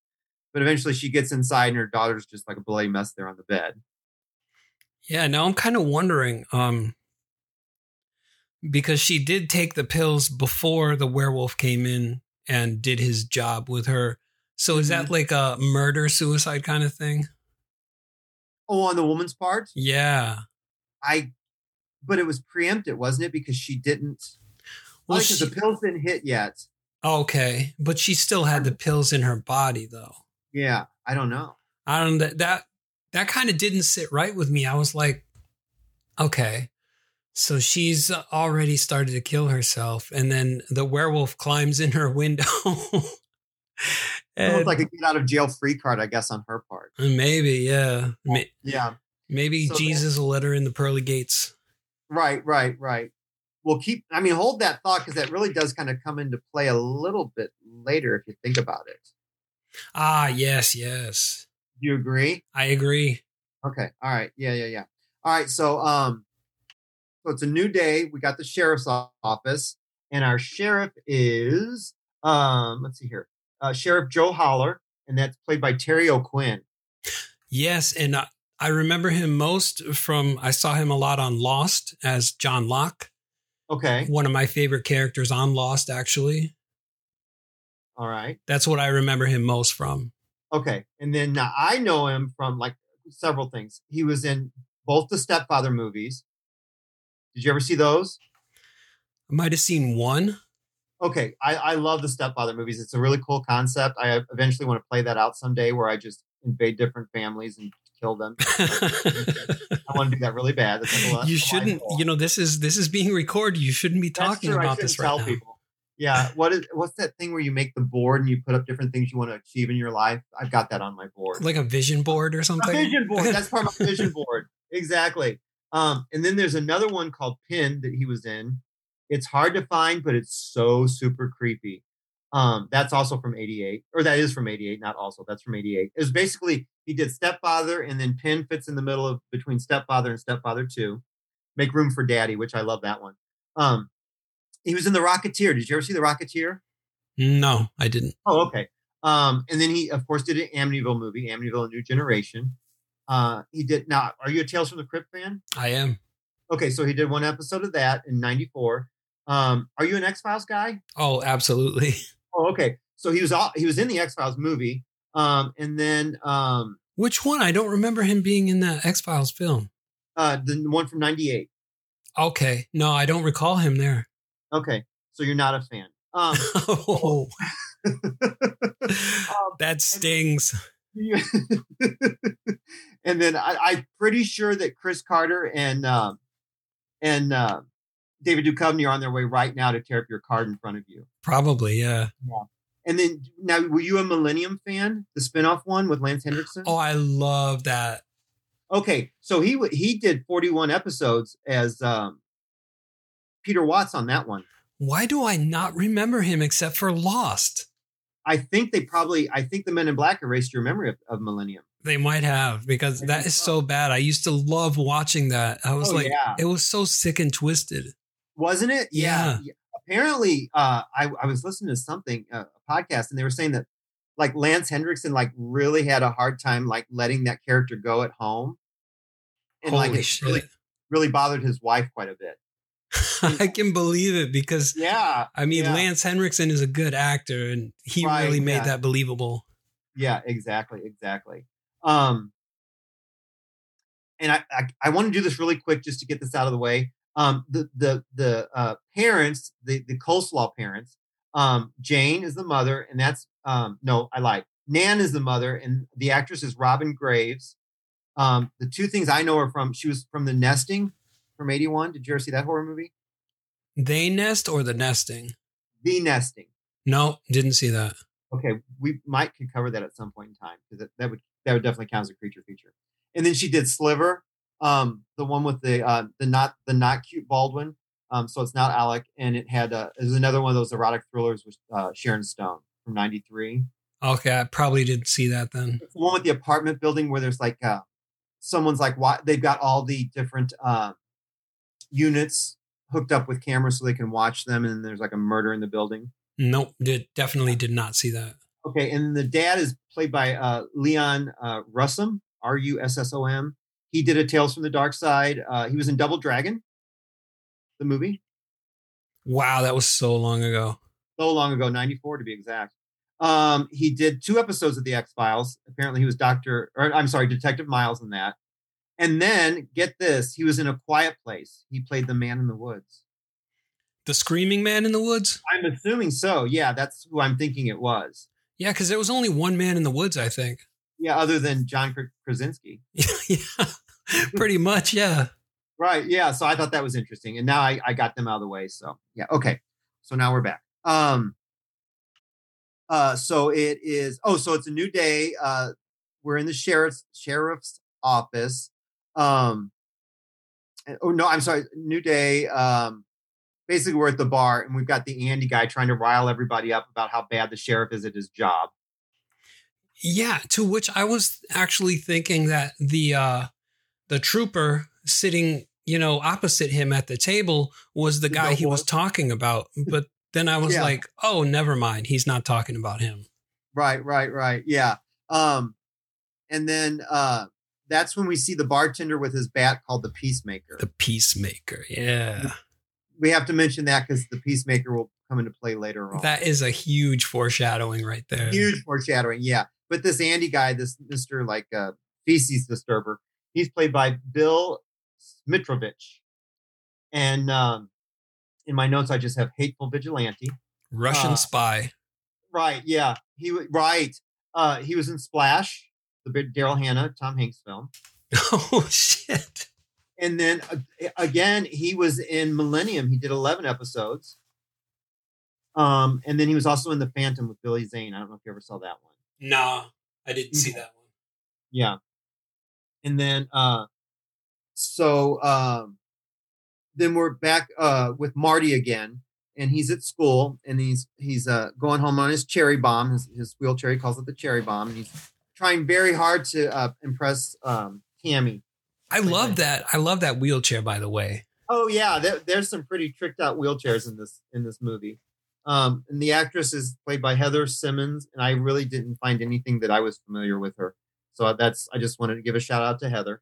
But eventually she gets inside and her daughter's just like a bloody mess there on the bed. Yeah, now I'm kind of wondering, um, because she did take the pills before the werewolf came in and did his job with her. So is that like a murder suicide kind of thing? Oh, on the woman's part? Yeah. I but it was preempted, wasn't it? Because she didn't Well, she- the pills didn't hit yet. okay, but she still had the pills in her body though. Yeah, I don't know. I don't that that, that kind of didn't sit right with me. I was like, okay. So she's already started to kill herself and then the werewolf climbs in her window. Almost And- like a get out of jail free card, I guess, on her part. Uh, maybe, yeah. Yeah. Maybe So then- Jesus will let her in the pearly gates. Right, right, right. Well, keep, I mean, hold that thought because that really does kind of come into play a little bit later if you think about it. Ah, yes, yes. Do you agree? I agree. Okay. All right. Yeah, yeah, yeah. All right. So, um, so it's a new day. We got the sheriff's office, and our sheriff is, um, let's see here, uh, Sheriff Joe Haller, and that's played by Terry O'Quinn. Yes, and I, I remember him most from I saw him a lot on Lost as John Locke, Okay. one of my favorite characters on Lost actually. All right. That's what I remember him most from. Okay. And then now I know him from like several things. He was in both the Stepfather movies. Did you ever see those? I might have seen one. okay, I, I love the stepfather movies. It's a really cool concept. I eventually want to play that out someday where I just invade different families and kill them. I want to do that really bad. That's like lot- you shouldn't. You know, this is this is being recorded. You shouldn't be talking about this right tell now. people. Yeah, what is what's that thing where you make the board and you put up different things you want to achieve in your life? I've got that on my board. Like a vision board or a something. vision board. That's part of my vision board. Exactly. Um, and then there's another one called Pin that he was in. It's hard to find, but it's so super creepy. Um, that's also from 88, or that is from 88, not also, that's from 88. It was basically he did Stepfather, and then Pin fits in the middle of between Stepfather and Stepfather 2. Make room for Daddy, which I love that one. Um, he was in The Rocketeer. Did you ever see The Rocketeer? No, I didn't. Oh, okay. Um, and then he, of course, did an Amityville movie, Amityville: A New Generation. Uh, he did. Now, are you a Tales from the Crypt fan? I am. Okay, so he did one episode of that in '94. Um, are you an X Files guy? Oh, absolutely. Oh, okay. So he was all, he was in the X Files movie, um, and then um, Which one? I don't remember him being in the X Files film. uh, the one from '98. Okay, no, I don't recall him there. Okay, so you're not a fan. Um, oh, that stings. and then I, I'm pretty sure that Chris Carter and um, and uh, David Duchovny are on their way right now to tear up your card in front of you. Probably, yeah. yeah. And then now, were you a Millennium fan? The spinoff one with Lance Henriksen. Oh, I love that. Okay, so he he did 41 episodes as um, Peter Watts on that one. Why do I not remember him except for Lost? I think they probably I think the Men in Black erased your memory of, of Millennium. They might have because that is so. bad. I used to love watching that. I was Oh, like, yeah. it was so sick and twisted. wasn't it? Yeah. Apparently, uh, I, I was listening to something, uh, a podcast, and they were saying that like Lance Henriksen like really had a hard time like letting that character go at home, and Holy like it shit. really really bothered his wife quite a bit. I can believe it because Yeah, I mean Yeah. Lance Henriksen is a good actor and he Right, really made yeah. that believable. yeah, exactly, exactly. Um, and I, I I want to do this really quick just to get this out of the way. Um, the the the uh, parents, the the Coslaw parents, um, Jane is the mother, and that's um, no, I lied. Nan is the mother, and the actress is Robin Groves. Um, the two things I know her from, she was from The Nesting from '81. Did you ever see that horror movie? They nest or the nesting? The Nesting. No, didn't see that. Okay, we might could cover that at some point in time because that, that would that would definitely count as a creature feature. And then she did Sliver, um, the one with the uh, the not the not cute Baldwin. Um, so it's not Alec, and it had uh, it was another one of those erotic thrillers with uh, Sharon Stone from '93. Okay, I probably didn't see that then. It's the one with the apartment building where there's like uh, someone's like why they've got all the different uh, units hooked up with cameras so they can watch them, and there's like a murder in the building. Nope, did definitely did not see that. Okay, and the dad is played by uh, Leon uh, Russom, R U S S O M. He did a Tales from the Dark Side. Uh, he was in Double Dragon, the movie, Wow, that was so long ago. so long ago, '94 to be exact. Um, he did two episodes of the X Files. Apparently, he was Doctor, or I'm sorry, Detective Miles in that. And then get this, he was in A Quiet Place. He played the man in the woods. The Screaming Man in the Woods? I'm assuming so. Yeah, that's who I'm thinking it was. Yeah, because there was only one man in the woods, I think. Yeah, other than John Krasinski. yeah, pretty much. Yeah. Right. Yeah. So I thought that was interesting. And now I, I got them out of the way. So yeah. Okay. So now we're back. Um uh so it is oh, so it's a new day. Uh we're in the sheriff's sheriff's office. Um oh no, I'm sorry, new day. Um basically we're at the bar and we've got the Andy guy trying to rile everybody up about how bad the sheriff is at his job. Yeah, to which I was actually thinking that the uh the trooper sitting, you know, opposite him at the table was the The guy he was talking about. But then I was Yeah. like, oh, never mind. He's not talking about him. Right, right, right. Yeah. Um, and then uh, that's when we see the bartender with his bat called the Peacemaker. The peacemaker. Yeah. we have to mention that because the Peacemaker will come into play later on. That is a huge foreshadowing right there. huge foreshadowing. Yeah. But this Andy guy, this Mister like uh, feces disturber, he's played by Bill Smitrovich. And um, in my notes, I just have hateful vigilante. Russian Uh, spy. Right. Yeah. He right. Uh, he was in Splash, the big Daryl Hannah, Tom Hanks film, Oh shit. and then uh, again he was in Millennium. He did eleven episodes. Um, and then he was also in The Phantom with Billy Zane. I don't know if you ever saw that one. No, I didn't see that one. Yeah. And then uh so um then we're back uh with Marty again and he's at school and he's he's uh going home on his cherry bomb his, his wheelchair he calls it the cherry bomb and he's trying very hard to uh impress um Tammy. I Like love that. that. I love that wheelchair. By the way. Oh yeah, there, there's some pretty tricked out wheelchairs in this in this movie. Um and the actress is played by Heather Simmons and I really didn't find anything that I was familiar with her. So that's I just wanted to give a shout out to Heather.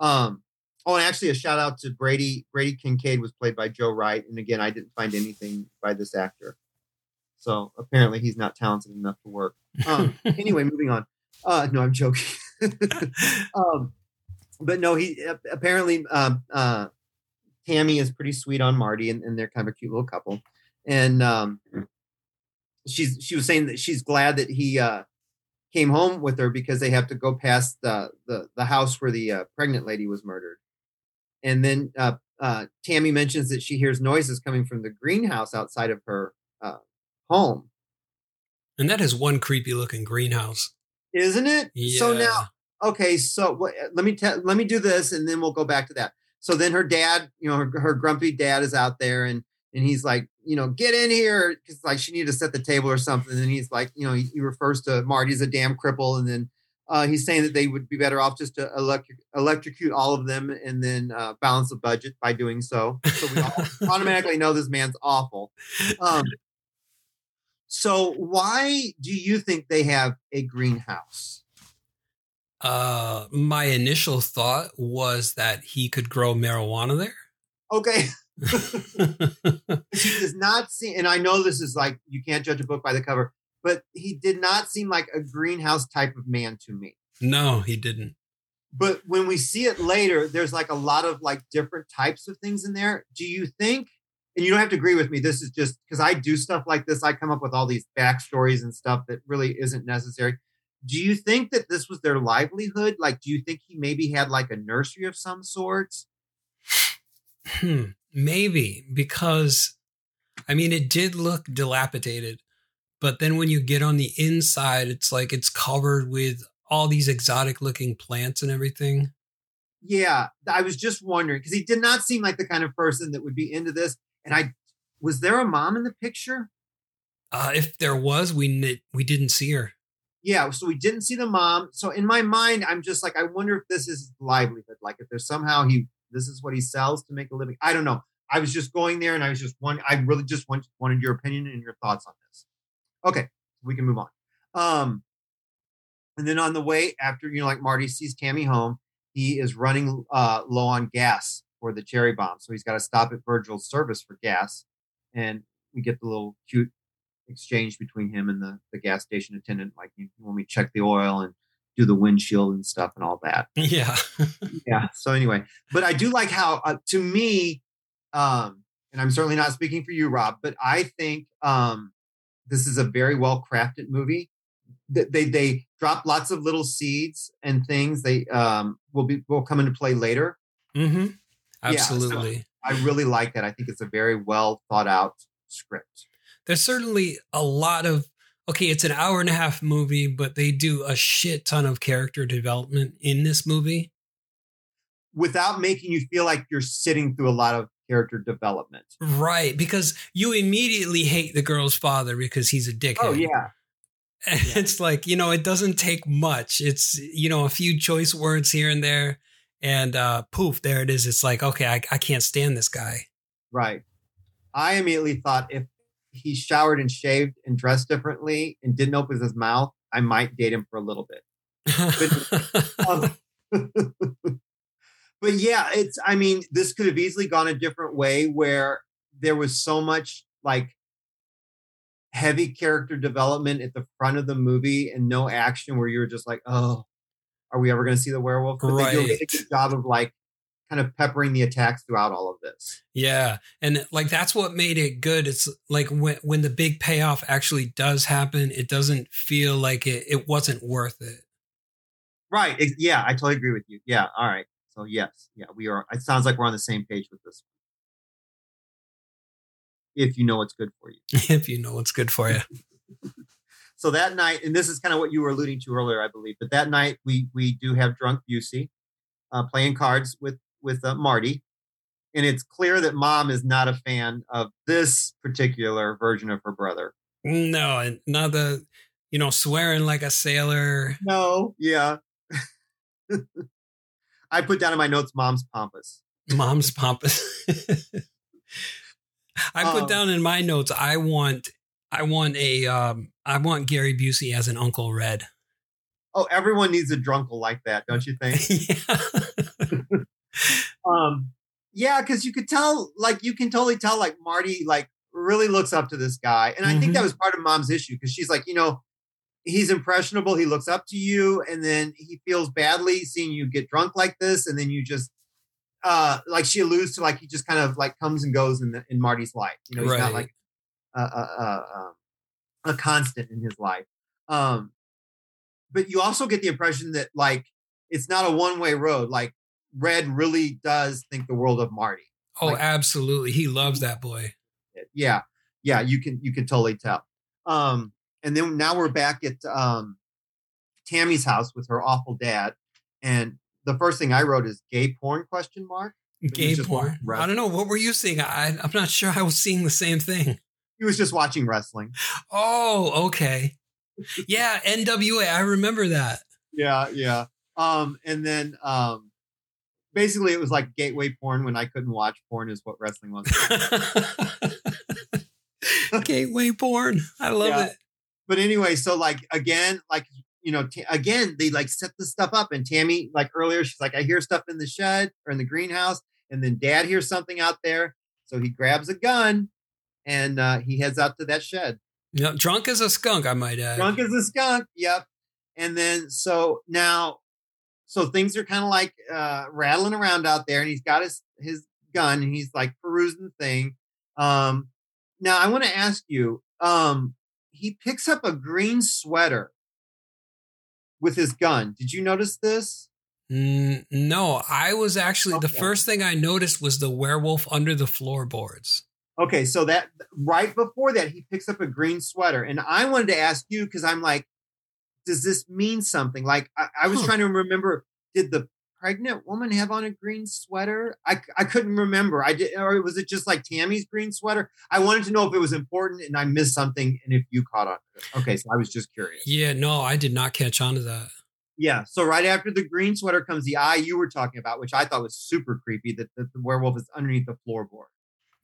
Um, oh, and actually a shout out to Brady. Brady Kincaid was played by Joe Wright, and again, I didn't find anything by this actor. So apparently, he's not talented enough to work. Um, anyway, moving on. Uh, no, I'm joking. um, but no, he apparently um, uh, Tammy is pretty sweet on Marty, and, and they're kind of a cute little couple. And um, she's she was saying that she's glad that he uh, came home with her because they have to go past the the, the house where the uh, pregnant lady was murdered. And then uh, uh, Tammy mentions that she hears noises coming from the greenhouse outside of her uh, home, and that is one creepy looking greenhouse. Isn't it? Yeah. So now, okay, so what, let me tell, let me do this, and then we'll go back to that. So then her dad, you know, her, her grumpy dad is out there, and and he's like, you know, get in here because like she needed to set the table or something. And he's like, you know, he, he refers to Marty as a damn cripple, and then uh, he's saying that they would be better off just to electric, electrocute all of them and then uh, balance the budget by doing so. So we all automatically know this man's awful. Um, so why do you think they have a greenhouse? Uh, my initial thought was that he could grow marijuana there. Okay, he does not seem, and I know this is like you can't judge a book by the cover, but he did not seem like a greenhouse type of man to me. no, he didn't. But when we see it later, there's like a lot of like different types of things in there. Do you think? And you don't have to agree with me. This is just because I do stuff like this. I come up with all these backstories and stuff that really isn't necessary. Do you think that this was their livelihood? Like, do you think he maybe had like a nursery of some sort? Hmm, maybe because I mean it did look dilapidated, but then when you get on the inside, it's like it's covered with all these exotic looking plants and everything. Yeah, I was just wondering because he did not seem like the kind of person that would be into this. And I was there a mom in the picture? Uh, if there was, we we didn't see her. Yeah, so we didn't see the mom. So in my mind, I'm just like, I wonder if this is livelihood. Like if there's somehow he this is what he sells to make a living. I don't know. I was just going there and I was just one. I really just want, wanted your opinion and your thoughts on this. Okay, we can move on. Um, and then on the way after you know, like Marty sees Tammy home, he is running uh, low on gas for the cherry bomb, so he's got to stop at Virgil's service for gas, and we get the little cute exchange between him and the, the gas station attendant, like you when we check the oil and do the windshield and stuff and all that. Yeah, Yeah. So anyway, but I do like how, uh, to me, um, and I'm certainly not speaking for you, Rob, but I think um, this is a very well crafted movie. They, they they drop lots of little seeds and things. They um, will be will come into play later. Hmm Yeah, so- absolutely. I really like that. I think it's a very well thought out script. There's certainly a lot of okay. It's an hour and a half movie, but they do a shit ton of character development in this movie. without making you feel like you're sitting through a lot of character development. Right, because you immediately hate the girl's father because he's a dickhead. Oh yeah, And it's like, you know, it doesn't take much. It's, you know, a few choice words here and there. And uh poof, there it is. It's like, okay, I, I can't stand this guy. right. I immediately thought if he showered and shaved and dressed differently and didn't open his mouth, I might date him for a little bit. Um, but yeah, it's. I mean, this could have easily gone a different way where there was so much like heavy character development at the front of the movie and no action where you're just like, oh, are we ever going to see the werewolf? But they do a really good job of like kind of peppering the attacks throughout all of this. Yeah, and like that's what made it good. It's like when when the big payoff actually does happen, it doesn't feel like it it wasn't worth it. Right. Ex- Yeah, I totally agree with you. Yeah. All right. So yes, yeah, we are. It sounds like we're on the same page with this. If you know what's good for you. if you know what's good for you. So that night, and this is kind of what you were alluding to earlier, I believe. But that night, we we do have drunk Busey uh, playing cards with with uh, Marty, and it's clear that mom is not a fan of this particular version of her brother. No, and not the you know swearing like a sailor. No, yeah. I put down in my notes, "Mom's pompous." Mom's pompous. I put Um, down in my notes. I want. I want a. Um, I want Gary Busey as an Uncle Red. Oh, everyone needs a drunkle like that, don't you think? yeah. um yeah because you could tell like you can totally tell like marty like really looks up to this guy and i think that Mhm. was part of mom's issue because she's like you know he's impressionable he looks up to you and then he feels badly seeing you get drunk like this and then you just uh like she alludes to like he just kind of like comes and goes in the, in marty's life you know he's not like a, a, a, um, a constant in his life um but you also get the impression that like it's not a one-way road like red really does think the world of marty Oh, Like- absolutely. He loves that boy. yeah yeah you can you can totally tell um and then now we're back at um tammy's house with her awful dad and the first thing i wrote is gay porn question mark But he was Gay porn. I don't know. What were you seeing? I, I'm not sure I was seeing the same thing. He was just watching wrestling Oh, okay. Yeah, NWA. I remember that. yeah yeah um and then um basically it was like gateway porn when i couldn't watch porn is what wrestling was Gateway porn. I love Yeah. it. but anyway, so like again, like you know, t- again they like set this stuff up, and Tammy like earlier, she's like, I hear stuff in the shed or in the greenhouse, and then Dad hears something out there, so he grabs a gun and uh, he heads out to that shed. Yeah, drunk as a skunk, I might add. Drunk as a skunk, yep. And then so now, so things are kind of like uh, rattling around out there, and he's got his his gun, and he's like perusing the thing. Um, now I want to ask you, um, he picks up a green sweater with his gun. Did you notice this? Mm, no, I was actually the first thing I noticed was the werewolf under the floorboards. Okay, so that right before that, he picks up a green sweater, and I wanted to ask you because I'm like, does this mean something? Like, I, I was Huh. trying to remember, did the pregnant woman have on a green sweater? I, I couldn't remember. I did, or was it just like Tammy's green sweater? I wanted to know if it was important, and I missed something, and if you caught on. Okay, so I was just curious. Yeah, no, I did not catch on to that. Yeah. So right after the green sweater comes the eye you were talking about, which I thought was super creepy. That, that the werewolf is underneath the floorboard.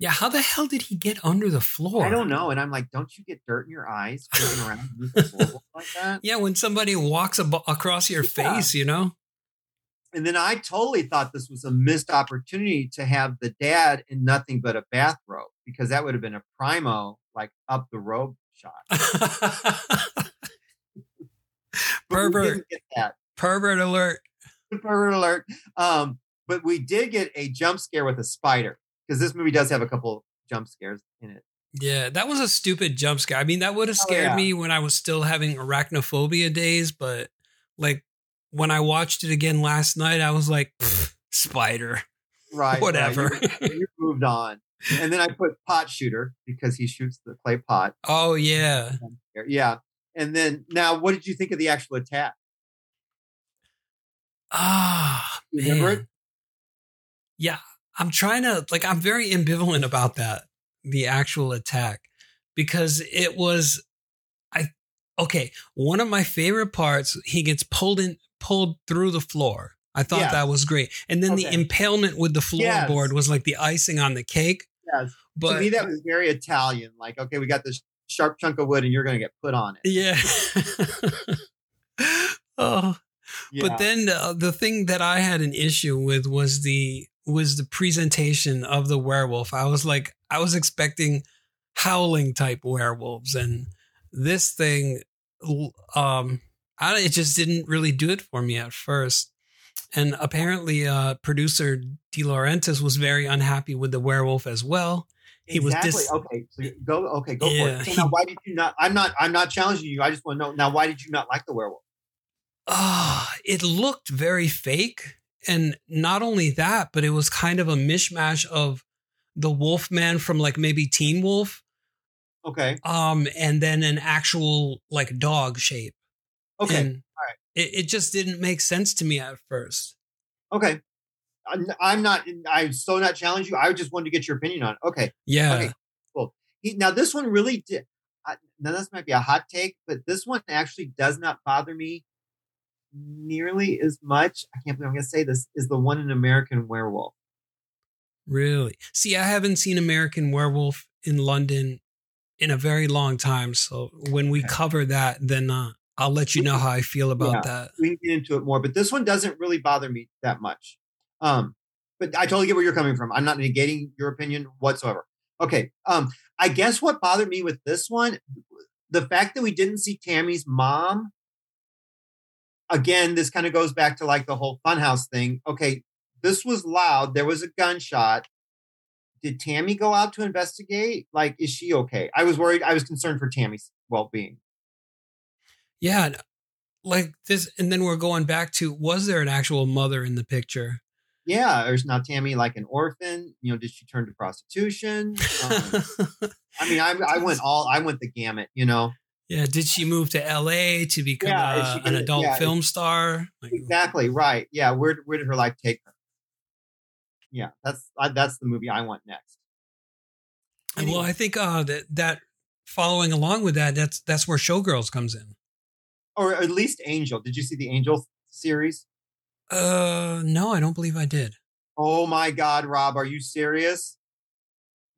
Yeah, how the hell did he get under the floor? I don't know. And I'm like, don't you get dirt in your eyes around the like that? Yeah, when somebody walks ab- across your Yeah. face, you know? And then I totally thought this was a missed opportunity to have the dad in nothing but a bathrobe because that would have been a primo, like up the robe shot. Pervert. Pervert alert. Pervert alert. Um, but we did get a jump scare with a spider because this movie does have a couple jump scares in it. Yeah, that was a stupid jump scare. I mean, that would have Oh, scared yeah. me when I was still having arachnophobia days, but like when I watched it again last night, I was like, spider. Right. Whatever. Right. You, you moved on. And then I put pot shooter because he shoots the clay pot. Oh, yeah. Yeah. And then now, what did you think of the actual attack? Ah, You remember man. it? Yeah, I'm trying to like I'm very ambivalent about that the actual attack because it was I okay, one of my favorite parts he gets pulled in pulled through the floor. I thought Yeah. that was great. And then the impalement with the Yes. floorboard was like the icing on the cake. Yes. But to me, that was very Italian. Like, okay, we got this sharp chunk of wood and you're going to get put on it. yeah. oh, Yeah. But then uh, the thing that I had an issue with was the was the presentation of the werewolf. I was like, I was expecting howling type werewolves, and this thing, um, I, it just didn't really do it for me at first. And apparently, uh, producer De Laurentiis was very unhappy with the werewolf as well. He was exactly. dis- okay. So go. Okay, go for it. So he- now, why did you not? I'm not. I'm not challenging you. I just want to know now. Why did you not like the werewolf? Ah, it looked very fake. And not only that, but it was kind of a mishmash of the Wolfman from like maybe Teen Wolf, Okay. um, and then an actual like dog shape. Okay. And it, it just didn't make sense to me at first. okay. I'm, I'm not. I'm so not challenging you. I just wanted to get your opinion on. it. Okay. Yeah. Okay. He, now this one really did. I, now this might be a hot take, but this one actually does not bother me nearly as much. I can't believe I'm going to say this. Is the one in American Werewolf? Really? See, I haven't seen American Werewolf in London in a very long time. So when we Okay. cover that, then uh, I'll let you know how I feel about Yeah. that. we can get into it more, but this one doesn't really bother me that much. Um, but I totally get where you're coming from. I'm not negating your opinion whatsoever. Okay. Um, I guess what bothered me with this one, the fact that we didn't see Tammy's mom. Again, this kind of goes back to like the whole funhouse thing. Okay, this was loud. There was a gunshot. Did Tammy go out to investigate? Like, is she okay? I was worried. I was concerned for Tammy's well being. Yeah. Like this. And then we're going back to was there an actual mother in the picture? yeah, or is now Tammy like an orphan? You know, did she turn to prostitution? Um, I mean, I, I went all, I went the gamut. You know, yeah. Did she move to LA to become Yeah, a- she an adult yeah, film star? Like, exactly right. Yeah, where where did her life take her? Yeah, that's I, that's the movie I want next. Well, I think uh, that that following along with that, that's that's where Showgirls comes in. or at least Angel. Did you see the Angel series? Uh, no, I don't believe I did. Oh my God, Rob, are you serious?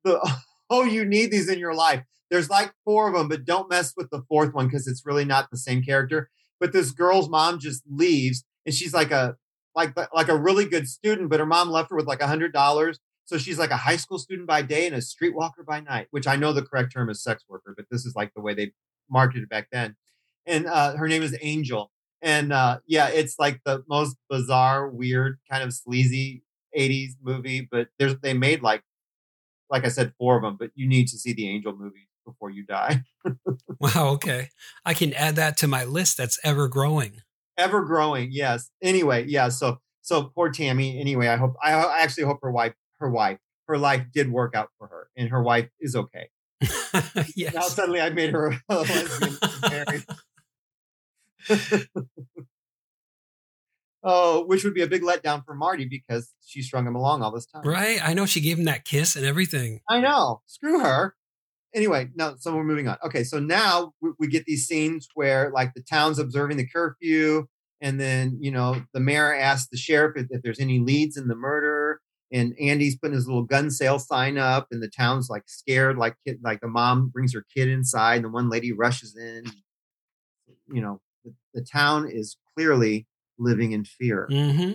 The oh, you need these in your life. There's like four of them, but don't mess with the fourth one because it's really not the same character. But this girl's mom just leaves, and she's like a like like a really good student, but her mom left her with like a hundred dollars. So she's like a high school student by day and a streetwalker by night, which I know the correct term is sex worker, but this is like the way they marketed it back then. And uh, her name is Angel. And uh, yeah, it's like the most bizarre, weird, kind of sleazy 80s movie, but there's they made like like I said, four of them, but you need to see the Angel movie before you die. Wow. Okay, I can add that to my list. That's ever growing. Ever growing, yes. Anyway, yeah. So so poor Tammy. Anyway, I hope I I actually hope her wife her wife her life did work out for her, and her wife is okay. yes. Now suddenly I made her a lesbian. married. oh, which would be a big letdown for Marty because she strung him along all this time. Right. I know she gave him that kiss and everything. I know. Screw her. Anyway, no, so we're moving on. Okay, so now we, we get these scenes where like the town's observing the curfew, and then you know the mayor asks the sheriff if, if there's any leads in the murder, and Andy's putting his little gun sale sign up, and the town's like scared, like kid, like the mom brings her kid inside, and the one lady rushes in. You know, the, the town is clearly living in fear. hmm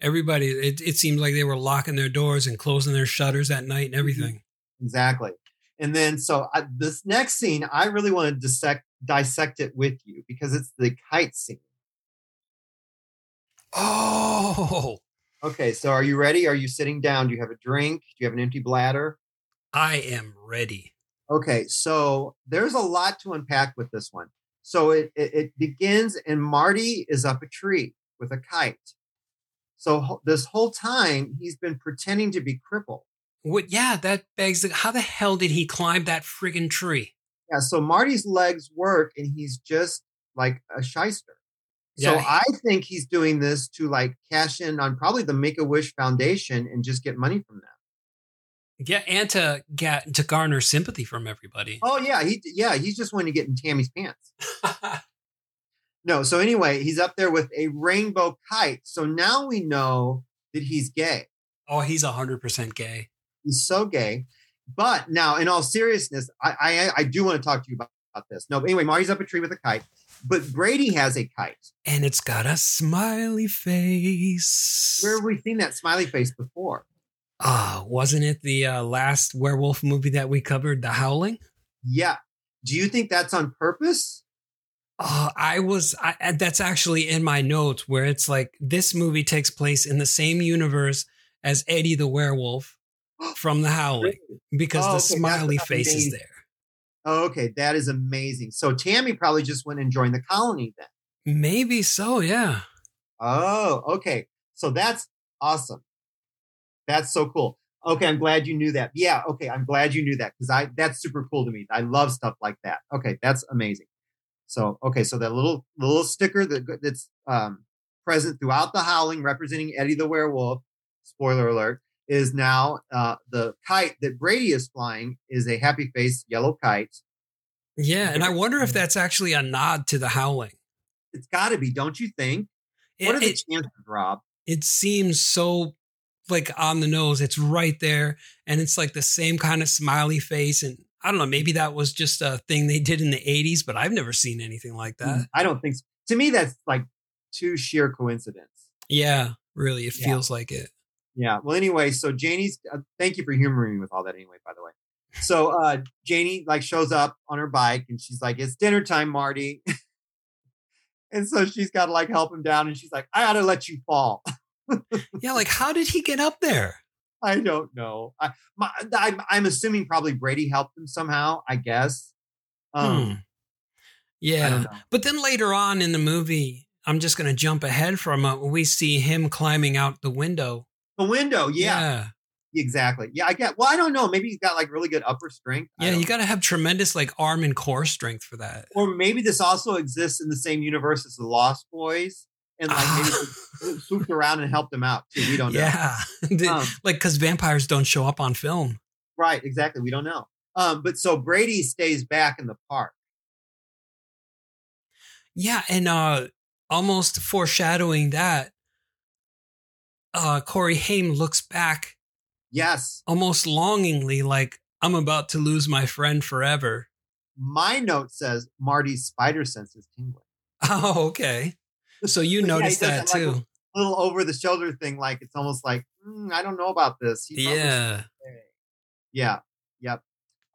Everybody, it, it seemed like they were locking their doors and closing their shutters at night and everything. Exactly. And then, so I, this next scene, I really want to dissect dissect it with you because it's the kite scene. Oh, Okay, so are you ready? Are you sitting down? Do you have a drink? Do you have an empty bladder? I am ready. Okay, so there's a lot to unpack with this one. So it, it, it begins, and Marty is up a tree with a kite. So ho- this whole time, he's been pretending to be crippled. What? Yeah, that begs. The, how the hell did he climb that friggin' tree? Yeah, so Marty's legs work, and he's just like a shyster. So Yeah. I think he's doing this to like cash in on probably the Make a Wish Foundation and just get money from them. Yeah, and to get to garner sympathy from everybody. Oh yeah, he yeah he's just wanting to get in Tammy's pants. No, so anyway, he's up there with a rainbow kite. So now we know that he's gay. oh, he's hundred percent gay. He's so gay. But now, in all seriousness, I I, I do want to talk to you about, about this. No, but anyway, Marty's up a tree with a kite, but Brady has a kite. And it's got a smiley face. Where have we seen that smiley face before? Ah, wasn't it the uh, last werewolf movie that we covered, The Howling? Yeah. Do you think that's on purpose? Uh, I was. I, that's actually in my notes where it's like this movie takes place in the same universe as Eddie the Werewolf from The Howling because Oh, the okay, smiley face is there. Oh, okay, that is amazing. So Tammy probably just went and joined the colony then. Maybe so. Yeah. Oh, okay. So that's awesome. That's so cool. Okay, I'm glad you knew that. Yeah, okay, I'm glad you knew that because I that's super cool to me. I love stuff like that. Okay, that's amazing. So okay, so that little little sticker that that's um, present throughout the Howling, representing Eddie the Werewolf. Spoiler alert is now uh, the kite that Brady is flying is a happy face yellow kite. Yeah. And I wonder if that's actually a nod to The Howling. It's got to be, don't you think? It, what are the it, chances, Rob? it seems so like on the nose. It's right there. And it's like the same kind of smiley face. And I don't know, maybe that was just a thing they did in the 80s, but I've never seen anything like that. I don't think so. To me, that's like too sheer coincidence. Yeah, really. It Yeah. feels like it. Yeah. Well, anyway, so Janie's. Uh, thank you for humoring me with all that. Anyway, by the way. So uh Janie like shows up on her bike and she's like, "It's dinner time, Marty." and so she's got to like help him down, and she's like, "I ought to let you fall." Yeah, like how did he get up there? I don't know. I, my, I'm, I'm assuming probably Brady helped him somehow. I guess. Um, Hmm. Yeah. But then later on in the movie, I'm just going to jump ahead for a moment. We see him climbing out the window. The window, yeah, Yeah. exactly. Yeah, I get. Well, I don't know. Maybe he's got like really good upper strength. Yeah, you got to have tremendous like arm and core strength for that. or maybe this also exists in the same universe as the Lost Boys, and like maybe swooped around and helped them out too. We don't know. Yeah. Um, like, because vampires don't show up on film. right, exactly. We don't know. Um, but so Brady stays back in the park. Yeah. And uh almost foreshadowing that, uh Corey Haim looks back Yes, almost longingly, like, I'm about to lose my friend forever. my note says Marty's spider sense is tingling. Oh, okay. So you noticed does that too. like. Little over the shoulder thing, like it's almost like "Hmm, I don't know about this. He Yeah. yeah, yep.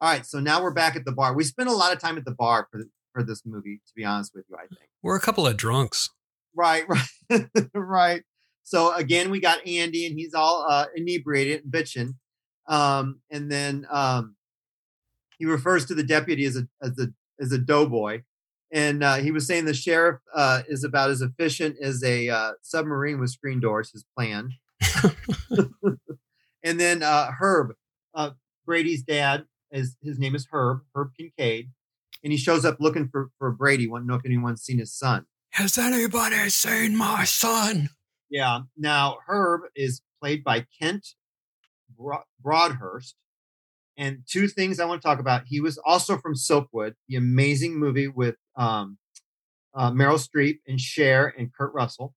All right, so now we're back at the bar. We spent a lot of time at the bar for for this movie, to be honest with you. I think. We're a couple of drunks. Right, right, right. So again, we got Andy, and he's all uh, inebriated and bitching. Um, and then um, he refers to the deputy as a as a as a doughboy, and uh, he was saying the sheriff uh, is about as efficient as a uh, submarine with screen doors. His plan. and then uh, Herb, uh, Brady's dad, is his name is Herb Herb Kincaid, and he shows up looking for for Brady, wanting to know if anyone's seen his son. Has anybody seen my son? Yeah. Now Herb is played by Kent Broadhurst. And two things I want to talk about. He was also from Silkwood, the amazing movie with um, uh, Meryl Streep and Cher and Kurt Russell.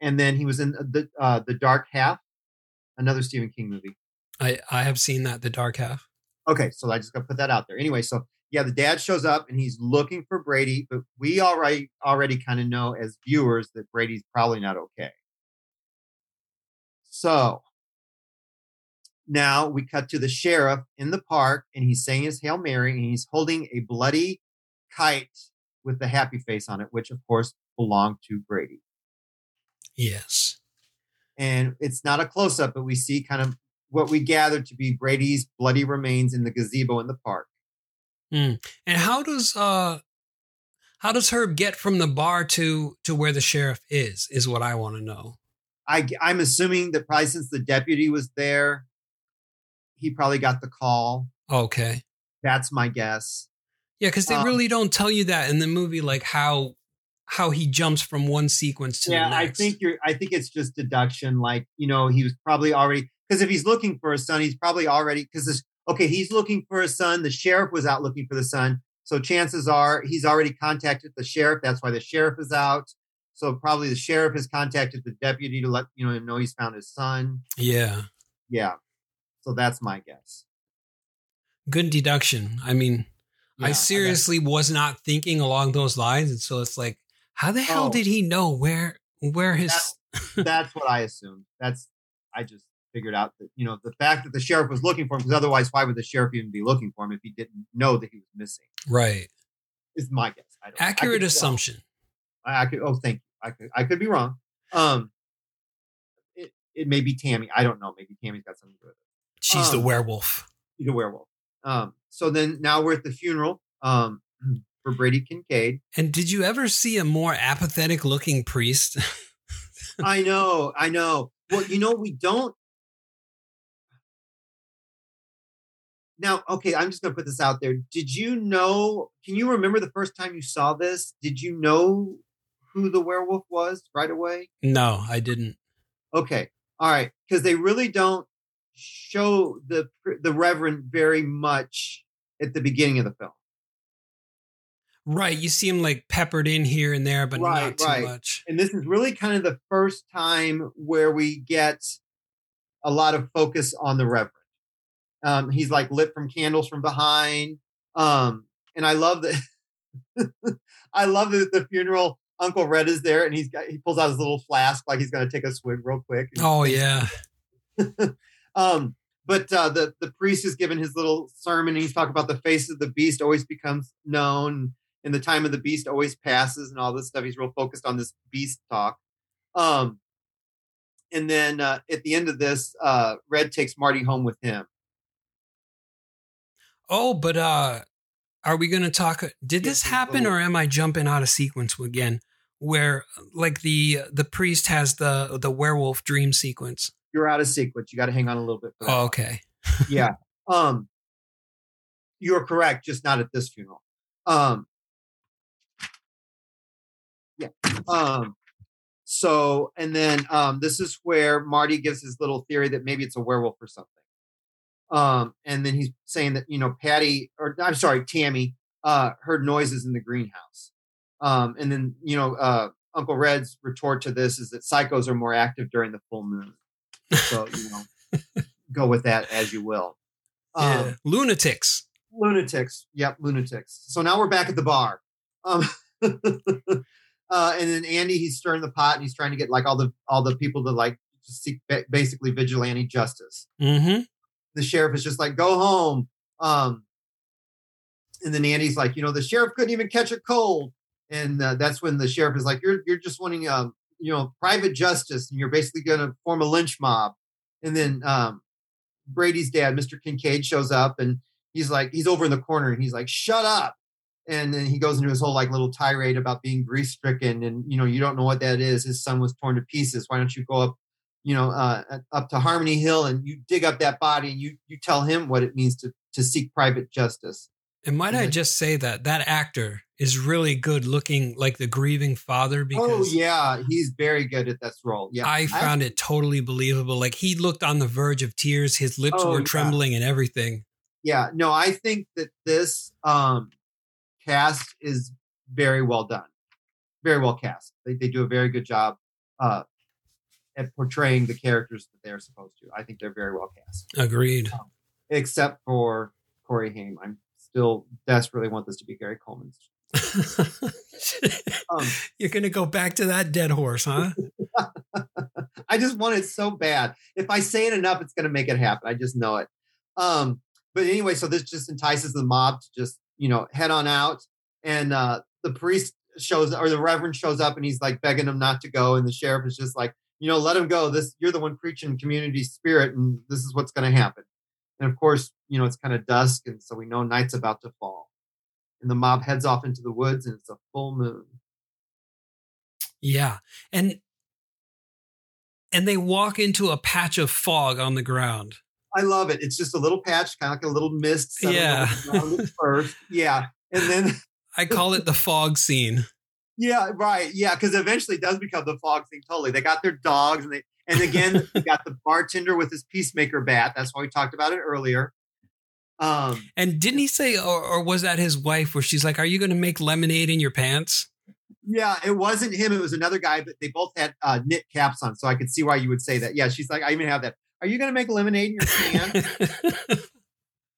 And then he was in the uh, the Dark Half, another Stephen King movie. I, I have seen that, The Dark Half. Okay, so I just got to put that out there. Anyway, so yeah, the dad shows up and he's looking for Brady, but we already already kind of know as viewers that Brady's probably not okay. So now we cut to the sheriff in the park and he's saying his Hail Mary and he's holding a bloody kite with the happy face on it, which of course belonged to Brady. Yes. And it's not a close up, but we see kind of what we gather to be Brady's bloody remains in the gazebo in the park. And how does uh how does Herb get from the bar to to where the sheriff is? Is what I want to know. I, I'm assuming that probably since the deputy was there, he probably got the call. Okay. That's my guess. Yeah, because they Um, really don't tell you that in the movie, like how how he jumps from one sequence to yeah, the I think you're. I think it's just deduction. Like you know, he was probably already because if he's looking for a son, he's probably already because okay, he's looking for his son. The sheriff was out looking for the son, so chances are he's already contacted the sheriff. That's why the sheriff is out. So probably the sheriff has contacted the deputy to let you know know he's found his son. yeah, Yeah, so that's my guess. good deduction. I mean, Yeah, I seriously was not thinking along those lines, and so it's like, how the hell Oh. did he know where where his? that's what I assumed. That's I just figured out that you know the fact that the sheriff was looking for him because otherwise why would the sheriff even be looking for him if he didn't know that he was missing? right. Is my guess. I don't, I Accurate wrong. assumption. I, I could. Oh, thank you. I could. I could be wrong. Um, it, it may be Tammy. I don't know. Maybe Tammy's got something to do with it. She's the Um, werewolf. She's a werewolf. Um, so then now we're at the funeral. Um, for Brady Kincaid. And did you ever see a more apathetic looking priest? I know. I know. Well, you know, we don't. Now, okay, I'm just going to put this out there. Did you know? Can you remember the first time you saw this? Did you know who the werewolf was right away? no, I didn't. Okay. All right. Because they really don't show the the Reverend very much at the beginning of the film. Right. You see him like peppered in here and there, but Right, not too right. much. And this is really kind of the first time where we get a lot of focus on the Reverend. Um, he's like lit from candles from behind. Um, and I love that. I love that the funeral. Uncle Red is there, and he's got he pulls out his little flask like he's going to take a swig real quick. Oh, yeah. Um, but uh, the the priest is giving his little sermon, and he's talking about the face of the beast always becomes known, and the time of the beast always passes, and all this stuff. He's real focused on this beast talk. Um, and then uh, at the end of this, uh, Red takes Marty home with him. Oh, but uh are we going to talk did Yeah, this happen or am I jumping out of sequence again where like the the priest has the the werewolf dream sequence? You're out of sequence. You got to hang on a little bit. Oh, okay. yeah. Um, you're correct, just not at this funeral. Um, yeah. Um, so, and then um, this is where Marty gives his little theory that maybe it's a werewolf or something. Um, and then he's saying that you know Patty, or I'm sorry, Tammy, uh, heard noises in the greenhouse. Um, and then you know uh, Uncle Red's retort to this is that psychos are more active during the full moon. So you know, go with that as you will. Um, yeah. Lunatics. lunatics. Yep, lunatics. So now we're back at the bar. Um, uh, and then Andy, he's stirring the pot and he's trying to get like all the all the people to like seek ba- basically vigilante justice. Mhm. The sheriff is just like, go home. Um, and the nanny's like, you know, the sheriff couldn't even catch a cold. And uh, that's when the sheriff is like, you're you're just wanting um, you know, private justice, and you're basically going to form a lynch mob. And then um, Brady's dad, Mr. Kincaid, shows up and he's like, he's over in the corner and he's like, shut up. And then he goes into his whole like little tirade about being grief stricken and you know you don't know what that is. His son was torn to pieces. Why don't you go up, you know, uh, up to Harmony Hill and you dig up that body and you you tell him what it means to to seek private justice. And might I just say that that actor is really good looking like the grieving father Because Oh yeah, he's very good at this role. Yeah, I found it totally believable. Like he looked on the verge of tears, his lips Oh, were yeah. trembling and everything. yeah no i think that this um cast is very well done very well cast they, they do a very good job uh at portraying the characters that they're supposed to i think they're very well cast Agreed. except for corey haim i'm still desperately want this to be gary coleman's um You're going to go back to that dead horse, huh? I just want it so bad. If I say it enough, it's going to make it happen. I just know it. Um, but anyway, so this just entices the mob to just you know head on out, and uh, the priest shows or the reverend shows up, and he's like begging them not to go, and the sheriff is just like, you know, let him go. This you're the one preaching community spirit, and this is what's going to happen. And of course, you know, it's kind of dusk, and so we know night's about to fall. And the mob heads off into the woods, and it's a full moon. Yeah. And and they walk into a patch of fog on the ground. I love it. It's just a little patch, kind of like a little mist. Yeah. over the ground at first. Yeah. And then, I call it the fog scene. Yeah, right. Yeah. Cause eventually it does become the fog thing totally. They got their dogs and they, and again, they got the bartender with his peacemaker bat. That's why we talked about it earlier. Um, And didn't he say, or, or was that his wife, where she's like, Are you going to make lemonade in your pants? yeah, it wasn't him. It was another guy, but they both had uh, knit caps on. So I could see why you would say that. Yeah. She's like, I even have that. Are you going to make lemonade in your pants?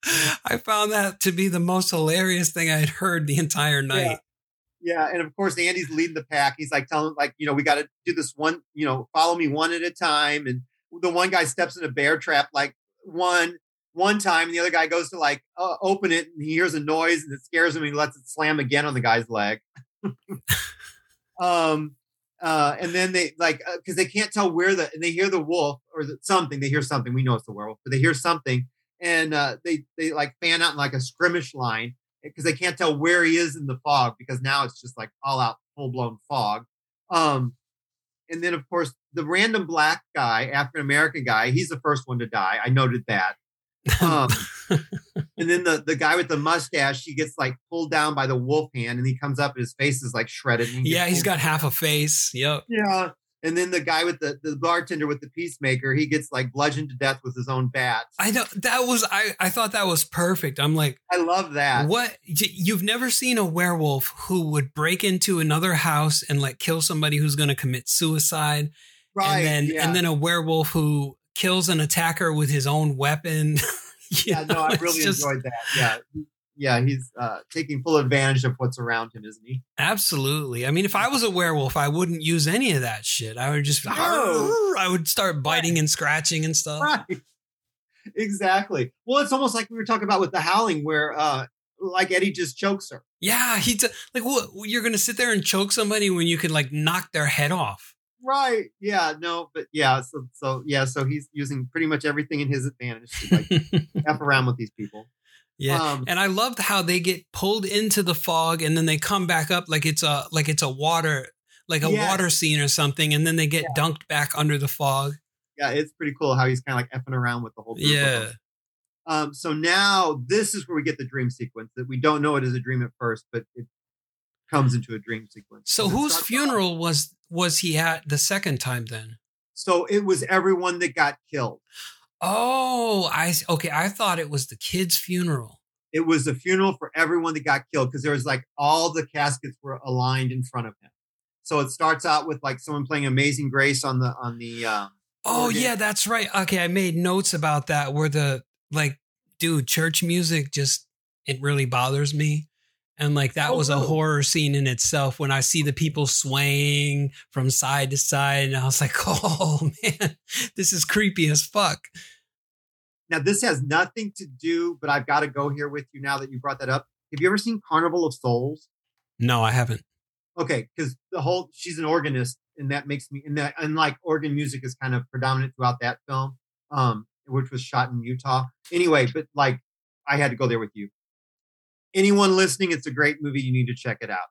I found that to be the most hilarious thing I had heard the entire night. Yeah, and of course Andy's leading the pack. He's like telling like, you know, we got to do this one, you know, follow me one at a time. And the one guy steps in a bear trap like one, one time, and the other guy goes to like uh, open it, and he hears a noise, and it scares him. And he lets it slam again on the guy's leg. um, uh, and then they like because uh, they can't tell where the and they hear the wolf or the, something. They hear something. We know it's the werewolf, but they hear something, and uh, they they like fan out in like a skirmish line because they can't tell where he is in the fog because now it's just like all out full blown fog. Um, and then of course the random black guy, African American guy, he's the first one to die. I noted that. Um, and then the, the guy with the mustache, he gets like pulled down by the wolf hand and he comes up and his face is like shredded. Yeah, he's got half a face. Yep. Yeah. And then the guy with the, the bartender with the peacemaker, he gets like bludgeoned to death with his own bat. I know that was I I thought that was perfect. I'm like I love that. What you've never seen a werewolf who would break into another house and like kill somebody who's going to commit suicide. Right. And then yeah. and then a werewolf who kills an attacker with his own weapon. yeah, know, no, I really just, enjoyed that. Yeah. Yeah, he's uh, taking full advantage of what's around him, isn't he? Absolutely. I mean, if I was a werewolf, I wouldn't use any of that shit. I would just, no. I would start biting right. and scratching and stuff. Right. Exactly. Well, it's almost like we were talking about with the howling, where uh, like Eddie just chokes her. Yeah, he's like, what? You're gonna sit there and choke somebody when you could like knock their head off. Right. Yeah. No. But yeah. So so yeah. So he's using pretty much everything in his advantage to like f around with these people. Yeah, um, and I loved how they get pulled into the fog and then they come back up like it's a like it's a water like a yeah. water scene or something, and then they get yeah. dunked back under the fog. Yeah, it's pretty cool how he's kind of like effing around with the whole. yeah. Um. So now this is where we get the dream sequence that we don't know it is a dream at first, but it comes into a dream sequence. So whose funeral was was he at the second time then? So it was everyone that got killed. Oh, I okay. I thought it was the kid's funeral. It was the funeral for everyone that got killed because there was like all the caskets were aligned in front of him. So it starts out with like someone playing Amazing Grace on the on the. Um, oh organ. yeah, that's right. Okay, I made notes about that. Where the like, dude, church music just it really bothers me. And like that oh, was a horror scene in itself when I see the people swaying from side to side. And I was like, oh man, this is creepy as fuck. Now, this has nothing to do, but I've got to go here with you now that you brought that up. Have you ever seen Carnival of Souls? No, I haven't. Okay, because the whole she's an organist, and that makes me and that and like organ music is kind of predominant throughout that film, um, which was shot in Utah. Anyway, but like I had to go there with you anyone listening, it's a great movie. You need to check it out.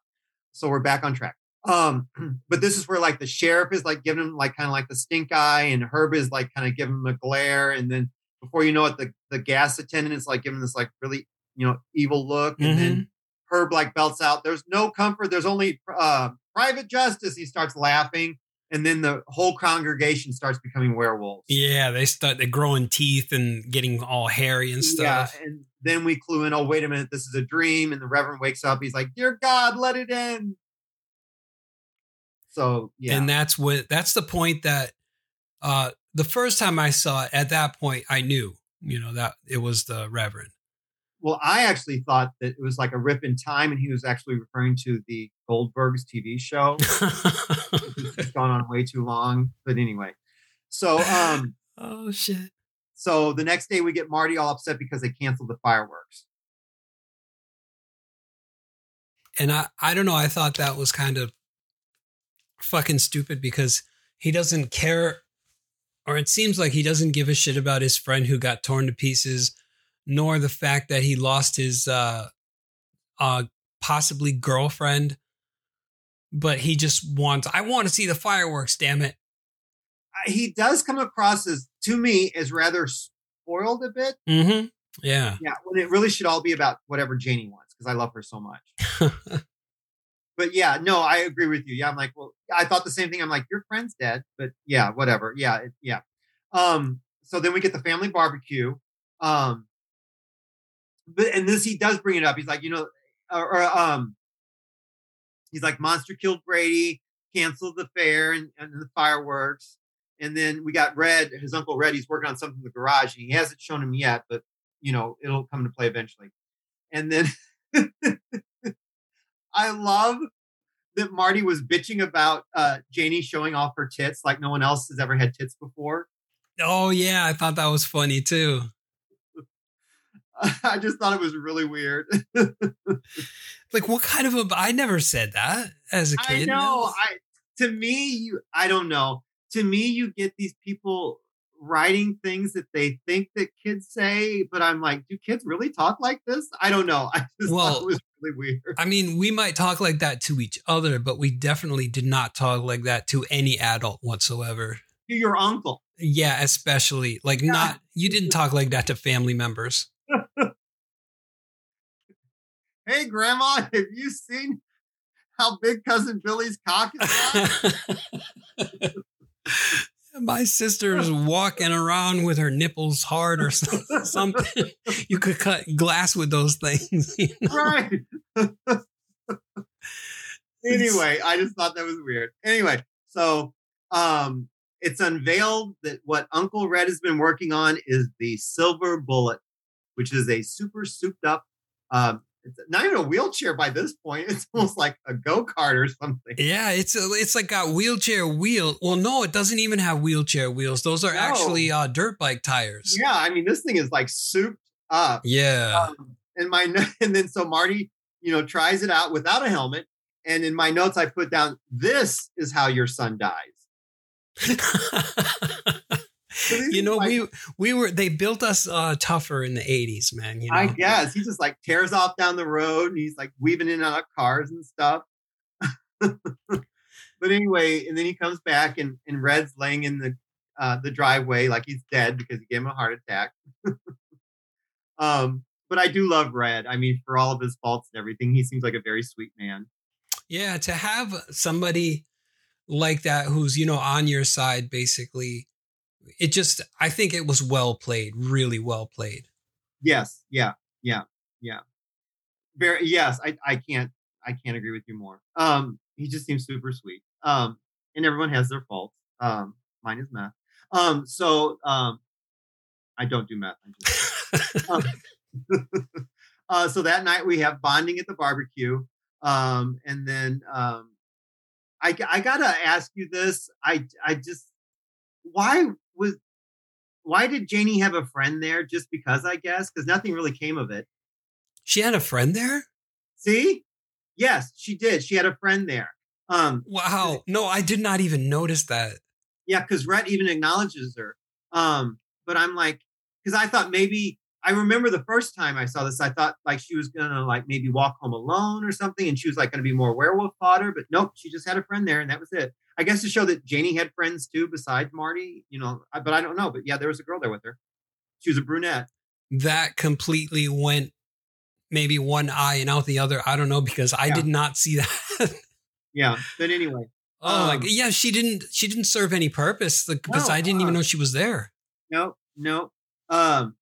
So we're back on track. Um, but this is where like the sheriff is like giving him like kind of like the stink eye, and Herb is like kind of giving him a glare, and then before you know it, the the gas attendant is like giving this like really you know evil look, and mm-hmm. then Herb like belts out, "There's no comfort. There's only uh, private justice." He starts laughing, and then the whole congregation starts becoming werewolves. Yeah, they start they growing teeth and getting all hairy and stuff. Yeah, and then we clue in, oh, wait a minute, this is a dream. And the Reverend wakes up. He's like, Dear God, let it end. So, yeah. And that's what, that's the point that, uh, the first time I saw it, at that point, I knew, you know, that it was the Reverend. Well, I actually thought that it was like a rip in time, and he was actually referring to the Goldbergs TV show. it's gone on way too long, but anyway. So, um, oh shit. So the next day we get Marty all upset because they canceled the fireworks. And I, I don't know, I thought that was kind of fucking stupid because he doesn't care, or it seems like he doesn't give a shit about his friend who got torn to pieces, nor the fact that he lost his uh, uh, possibly girlfriend. But he just wants, I want to see the fireworks, damn it he does come across as to me as rather spoiled a bit. Mm-hmm. Yeah, yeah. When it really should all be about whatever Janie wants because I love her so much. but yeah, no, I agree with you. Yeah, I'm like, well, I thought the same thing. I'm like, your friend's dead, but yeah, whatever. Yeah, it, yeah. Um, so then we get the family barbecue. Um, but and this he does bring it up. He's like, you know, or, or um, he's like, monster killed Brady, canceled the fair and, and the fireworks. And then we got Red, his uncle Red. He's working on something in the garage. And he hasn't shown him yet, but you know it'll come to play eventually. And then I love that Marty was bitching about uh, Janie showing off her tits like no one else has ever had tits before. Oh yeah, I thought that was funny too. I just thought it was really weird. Like, what kind of a? I never said that as a kid. know. I to me, you I don't know. To me, you get these people writing things that they think that kids say, but I'm like, do kids really talk like this? I don't know. I just Well, thought it was really weird. I mean, we might talk like that to each other, but we definitely did not talk like that to any adult whatsoever. To your uncle. Yeah, especially like Yeah. not you didn't talk like that to family members. Hey grandma, have you seen how big cousin Billy's cock is? Now?" My sister's walking around with her nipples hard or something. You could cut glass with those things. you know? right. anyway, I just thought that was weird. Anyway, so um it's unveiled that what Uncle Red has been working on is the Silver Bullet, which is a super souped up um it's not even a wheelchair by this point. It's almost like a go-kart or something. Yeah, it's a, it's like got wheelchair wheel. Well, no, it doesn't even have wheelchair wheels. Those are No. actually uh, dirt bike tires. Yeah, I mean this thing is like souped up. Yeah. Um, and my and then so Marty, you know, tries it out without a helmet. And in my notes, I put down, "This is how your son dies." you know, like- we we were they built us uh, tougher in the '80s, man. You know, I guess he just like tears off down the road and he's like weaving in and out of cars and stuff. but anyway, and then he comes back and, and Red's laying in the uh, the driveway like he's dead because he gave him a heart attack. um, but I do love Red. I mean, for all of his faults and everything, he seems like a very sweet man. yeah. To have somebody like that who's you know on your side, basically, it just I think it was well played, really well played. Yes, yeah, yeah, yeah. Very yes, I, I can't I can't agree with you more. Um, he just seems super sweet. Um, and everyone has their faults. Um, mine is math. Um, so um, I don't do math. I'm just um, uh, so that night we have bonding at the barbecue. Um, and then um, I I gotta ask you this. I I just why was why did Janie have a friend there? Just because I guess because nothing really came of it. She had a friend there. See, yes, she did. She had a friend there. Um, Wow. No, I did not even notice that. yeah, because Red even acknowledges her. Um, but I'm like, because I thought maybe I remember the first time I saw this, I thought like she was gonna like maybe walk home alone or something, and she was like gonna be more werewolf fodder. But nope, she just had a friend there, and that was it. I guess to show that Janie had friends too besides Marty, you know. I- But I don't know. But yeah, there was a girl there with her. She was a brunette. That completely went maybe one eye and out the other. I don't know because I Yeah. did not see that. Yeah. But anyway, oh, like Um, yeah, she didn't. She didn't serve any purpose because No, I didn't even uh-uh. know she was there. no, no. Um,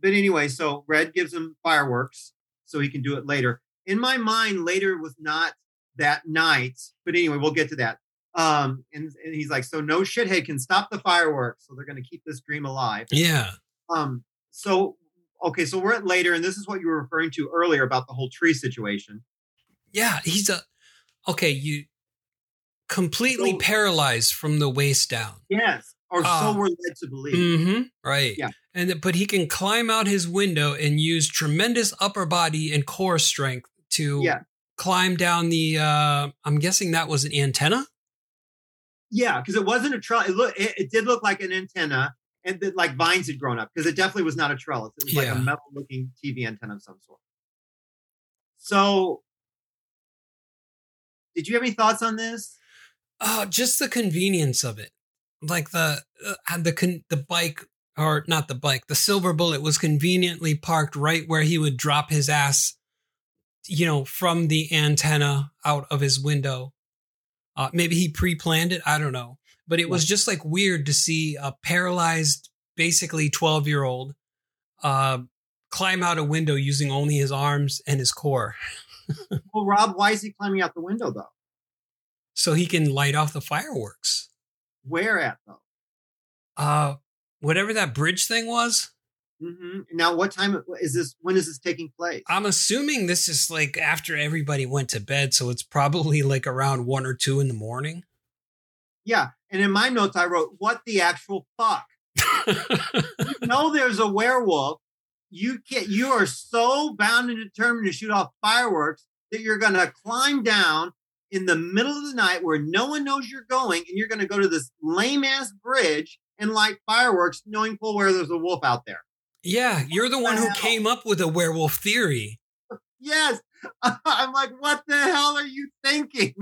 but anyway, so Red gives him fireworks so he can do it later. In my mind, later was not that night, but anyway, we'll get to that. Um, and, and he's like, so no shithead can stop the fireworks, so they're going to keep this dream alive. Yeah. Um, so okay, so we're at later, and this is what you were referring to earlier about the whole tree situation. Yeah. He's a okay. You completely So- paralyzed from the waist down. Yes, or Ah. so we're led to believe. Mm-hmm. Right. Yeah. And but he can climb out his window and use tremendous upper body and core strength to Yeah. climb down the. uh I'm guessing that was an antenna. Yeah, because it wasn't a trellis. It, look, it, it did look like an antenna, and that like vines had grown up. Because it definitely was not a trellis. It was like a metal-looking TV antenna of some sort. So, did you have any thoughts on this? Oh, just the convenience of it. Like the uh, the con- the bike or not the bike, the silver bullet was conveniently parked right where he would drop his ass, you know, from the antenna out of his window. Uh, maybe he pre-planned it. I don't know, but it was just like weird to see a paralyzed, basically twelve-year-old, uh, climb out a window using only his arms and his core, Well, Rob, why is he climbing out the window though? so he can light off the fireworks. Where at though? uh whatever that bridge thing was hmm Now, what time is this? When is this taking place? i'm assuming this is like after everybody went to bed so it's probably like around one or two in the morning yeah, and in my notes I wrote, "What the actual fuck?" You know, there's a werewolf you can't. You are so bound and determined to shoot off fireworks that you're going to climb down in the middle of the night where no one knows you're going, and you're going to go to this lame ass bridge and light fireworks, knowing full well there's a wolf out there. Yeah, you're the one who hell? came up with a werewolf theory. Yes, I'm like, what the hell are you thinking?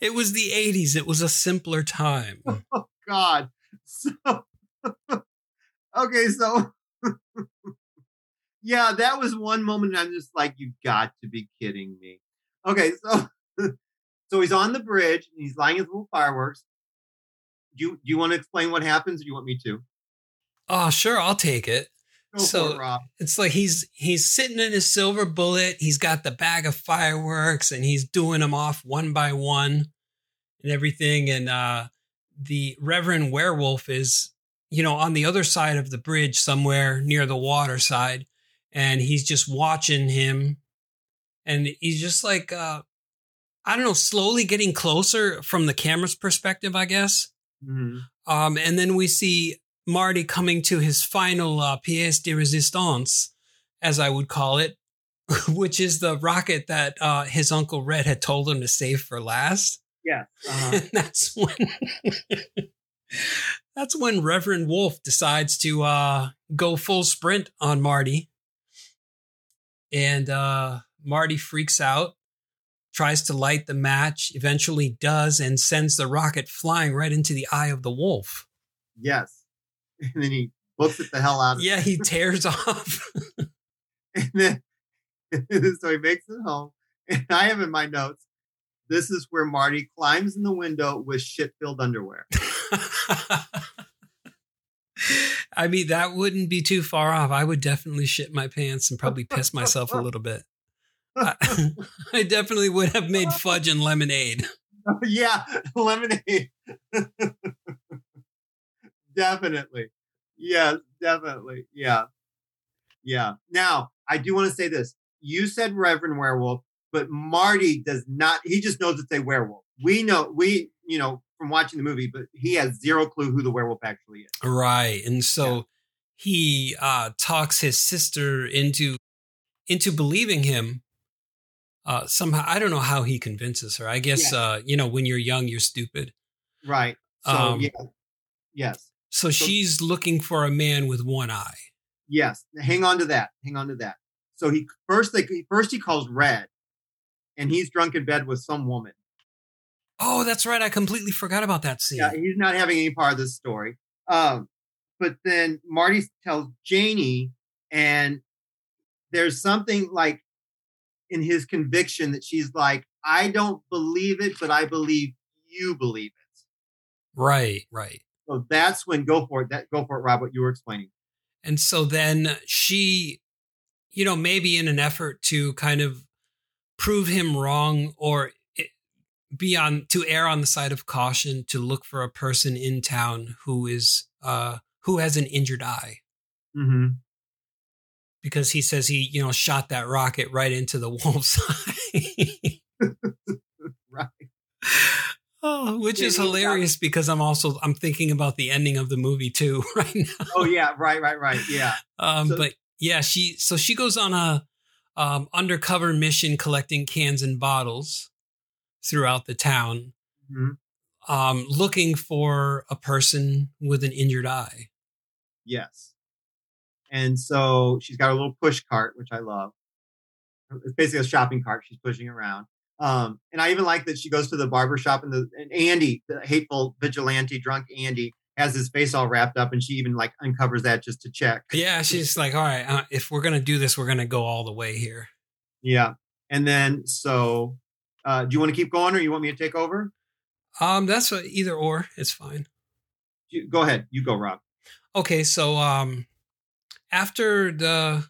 It was the 80s. It was a simpler time. Oh, God. So, okay, so yeah, that was one moment. I'm just like, you got to be kidding me. Okay, so so he's on the bridge and he's lighting his little fireworks. Do you do you want to explain what happens, or do you want me to? Oh, sure, I'll take it. Go So- it. It's like he's he's sitting in his silver bullet. He's got the bag of fireworks and he's doing them off one by one and everything. And uh, the Reverend Werewolf is, you know, on the other side of the bridge somewhere near the water side, and he's just watching him. And he's just like, uh, I don't know, slowly getting closer from the camera's perspective, I guess. Mhm. Um, and then we see Marty coming to his final uh, pièce de résistance, as I would call it, which is the rocket that uh, his uncle Red had told him to save for last. Yeah. Uh-huh. That's when that's when Reverend Wolf decides to uh, go full sprint on Marty, and uh, Marty freaks out, tries to light the match, eventually does, and sends the rocket flying right into the eye of the wolf. yes. And then he books it the hell out of Yeah, he tears off. And then, so he makes it home. And I have in my notes, this is where Marty climbs in the window with shit filled underwear. I mean, that wouldn't be too far off. I would definitely shit my pants and probably piss myself a little bit. I, I definitely would have made fudge and lemonade. yeah, lemonade. Definitely. Yes, definitely. Yeah. Yeah. Now, I do want to say this. You said Reverend Werewolf, but Marty does not, he just knows it's a werewolf. We know, we, you know, from watching the movie, but he has zero clue who the werewolf actually is. Right. And so Yeah. he uh, talks his sister into into believing him. Uh, somehow, I don't know how he convinces her. I guess, Yeah. uh, you know, when you're young, you're stupid. Right. So, Um, yeah. Yes. So she's looking for a man with one eye. Yes, hang on to that. Hang on to that. So he first they first he calls Red, and he's drunk in bed with some woman. Oh, that's right. I completely forgot about that scene. Yeah, he's not having any part of this story. Um, but then Marty tells Janie, and there's something like in his conviction that she's like, I don't believe it, but I believe you believe it. Right, right. So that's when go for it. That go for it, Rob. What you were explaining. And so then she, you know, maybe in an effort to kind of prove him wrong or be on to err on the side of caution to look for a person in town who is uh who has an injured eye Mm-hmm. because he says he, you know, shot that rocket right into the wolf's eye. Right. Oh, which is hilarious because I'm also I'm thinking about the ending of the movie too right now. Oh yeah. Right. Right. Right. Yeah. Um, So- but yeah, she so she goes on a um, undercover mission collecting cans and bottles throughout the town, Mhm. um, looking for a person with an injured eye. Yes. And so she's got a little push cart, which I love. It's basically a shopping cart she's pushing around. Um, and I even like that she goes to the barber shop and the and Andy, the hateful vigilante drunk Andy, has his face all wrapped up, and she even like uncovers that just to check. Yeah, she's like, all right, uh, if we're gonna do this, we're gonna go all the way here. Yeah. And then so uh, do you want to keep going or you want me to take over? Um, that's what, either or, it's fine. You, go ahead. You go, Rob. Okay, so um, after the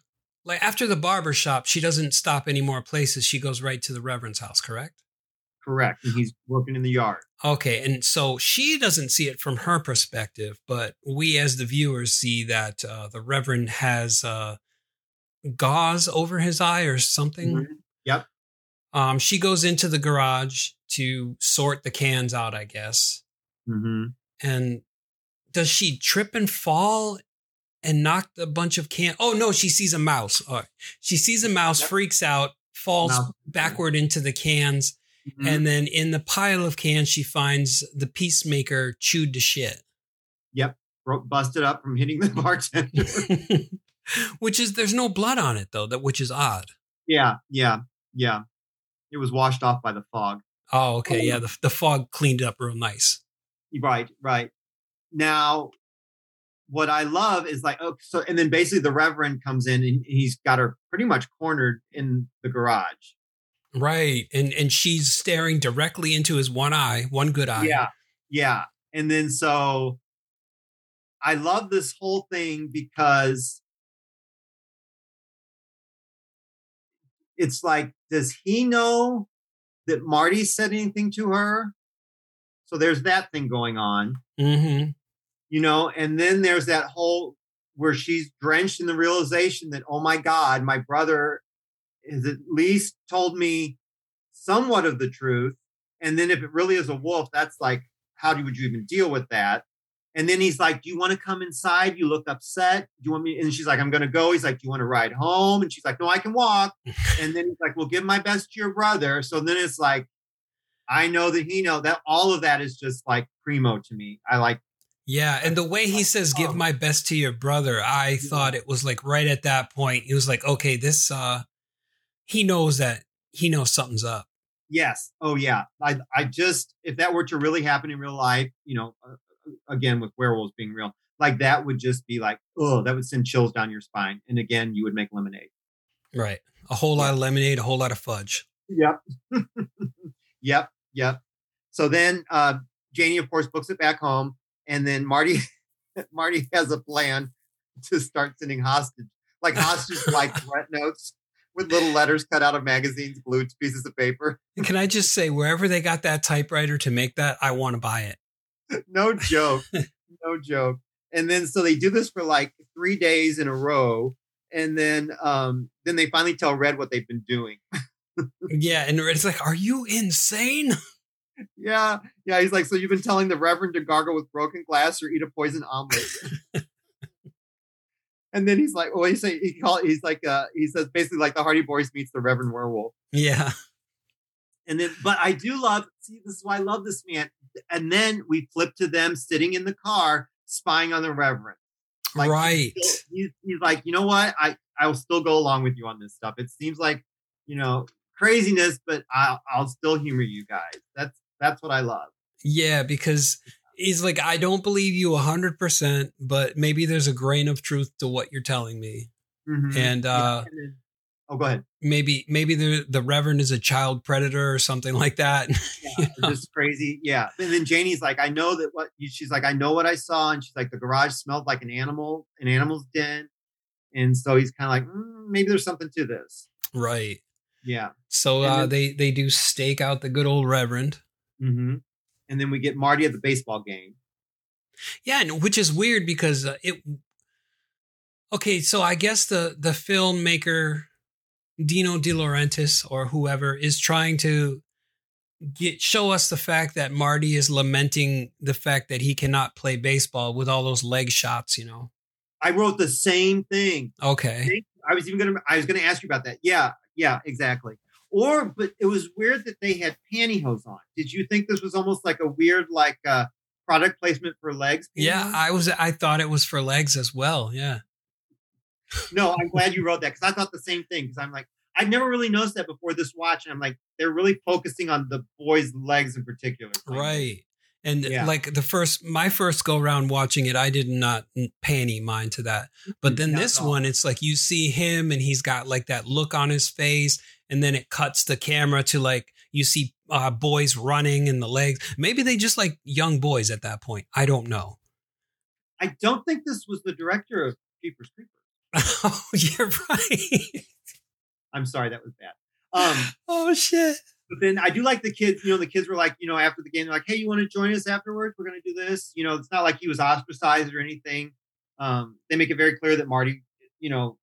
like after the barber shop, she doesn't stop any more places. She goes right to the reverend's house. Correct. Correct. And he's working in the yard. Okay, and so she doesn't see it from her perspective, but we as the viewers see that uh, the Reverend has uh, gauze over his eye or something. Mhm. Yep. Um, she goes into the garage to sort the cans out, I guess. Mm-hmm. And does she trip and fall and knocked a bunch of can. Oh no, she sees a mouse. Right. She sees a mouse, Yep. freaks out, falls Mouse. backward into the cans, Mhm. and then in the pile of cans, she finds the peacemaker chewed to shit. Yep, broke, busted up from hitting the bartender. which is there's no blood on it though, that which is odd. yeah, yeah, yeah. It was washed off by the fog. Oh, okay, yeah. The, the fog cleaned up real nice. Right, right. Now, what I love is like, oh, so, and then basically the Reverend comes in and he's got her pretty much cornered in the garage. Right, and and she's staring directly into his one eye, one good eye. Yeah, yeah. And then so I love this whole thing because it's like, does he know that Marty said anything to her? So there's that thing going on. Mm-hmm. You know and then there's that whole where she's drenched in the realization that oh my god my brother has at least told me somewhat of the truth and then if it really is a wolf that's like how do would you even deal with that? And then he's like do you want to come inside? You look upset. Do you want me? And she's like i'm gonna go. He's like do you want to ride home? And she's like no i can walk. And then he's like well give my best to your brother. So then it's like i know that he know that all of that is just like primo to me. I like Yeah, and the way he says "give my best to your brother," I thought it was like right at that point. He was like, "Okay, this uh he knows that he knows something's up." Yes. Oh, yeah. I, I just, if that were to really happen in real life, you know, uh, again, with werewolves being real, like that would just be like, oh, that would send chills down your spine. And again, you would make lemonade. Right. A whole lot of lemonade, a whole lot of fudge. Yep. yep. Yep. So then uh, Janie, of course, books it back home. And then Marty, Marty has a plan to start sending hostage, like hostage like threat notes with little letters cut out of magazines, glued to pieces of paper. Can I just say, wherever they got that typewriter to make that, I want to buy it. no joke. no joke. And then so they do this for like three days in a row. And then um then they finally tell Red what they've been doing. Yeah, and it's like, are you insane? Yeah. Yeah. He's like, so you've been telling the Reverend to gargle with broken glass or eat a poison omelet. and then he's like, well, he say he call he's like uh he says basically like the Hardy Boys meets the Reverend Werewolf. Yeah, And then, but I do love, see, this is why I love this man. And then we flip to them sitting in the car spying on the Reverend. Like, right. He's, still- he's, he's like, you know what? I, I will still go along with you on this stuff. It seems like, you know, craziness, but I'll, I'll still humor you guys. That's, that's what I love. Yeah, because he's like, I don't believe you hundred percent, but maybe there's a grain of truth to what you're telling me, Mhm. and uh, then- oh, go ahead. maybe maybe the the Reverend is a child predator or something like that. Yeah, just crazy. Yeah. And then Janie's like, I know that what she's like, I know what I saw. And she's like, the garage smelled like an animal, an animal's den. And so he's kind of like, mm, maybe there's something to this. right. Yeah. So uh, then- they they do stake out the good old Reverend. Hmm And then we get Marty at the baseball game. Yeah, and which is weird because uh, it. Okay, so I guess the the filmmaker Dino De Laurentiis or whoever is trying to get show us the fact that Marty is lamenting the fact that he cannot play baseball with all those leg shots. You know. I wrote the same thing. Okay. I was even gonna I was gonna ask you about that. Yeah, yeah, exactly. Or but it was weird that they had pantyhose on. Did you think this was almost like a weird like uh product placement for legs? Yeah. I was. I thought it was for legs as well. Yeah. no, I'm glad you wrote that because I thought the same thing. Because I'm like, I've never really noticed that before this watch, and I'm like, they're really focusing on the boys' legs in particular. Right. And Yeah. like the first, my first go round watching it, I did not pay any mind to that. But then Not this one, it's like you see him and he's got like that look on his face. And then it cuts the camera to like you see uh, boys running in the legs. Maybe they just like young boys at that point. I don't know. I don't think this was the director of Jeepers Creepers. oh, you're right. I'm sorry, that was bad. Um, oh, shit. but then I do like the kids. You know, the kids were like, you know, after the game, they're like, "Hey, you want to join us afterwards? We're going to do this." You know, it's not like he was ostracized or anything. Um, they make it very clear that Marty, you know,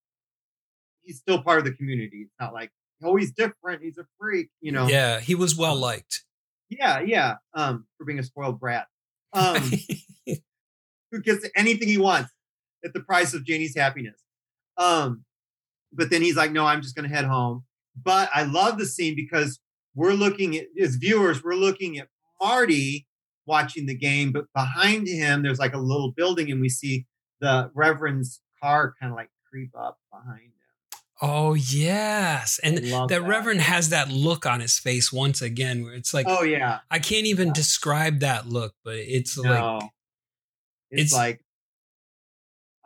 he's still part of the community. It's not like, oh, he's different. He's a freak. You know. Yeah, he was well liked. Yeah, yeah. Um, for being a spoiled brat. Um, who gets anything he wants. at the price of Janie's happiness. Um, but then he's like, no, I'm just going to head home. But I love the scene because we're looking at as viewers, we're looking at Marty watching the game, but behind him there's like a little building, and we see the Reverend's car kind of like creep up behind. Oh yes, and that, that. Reverend has that look on his face once again, where it's like Oh yeah, I can't even describe that look, but it's no, like it's, it's- like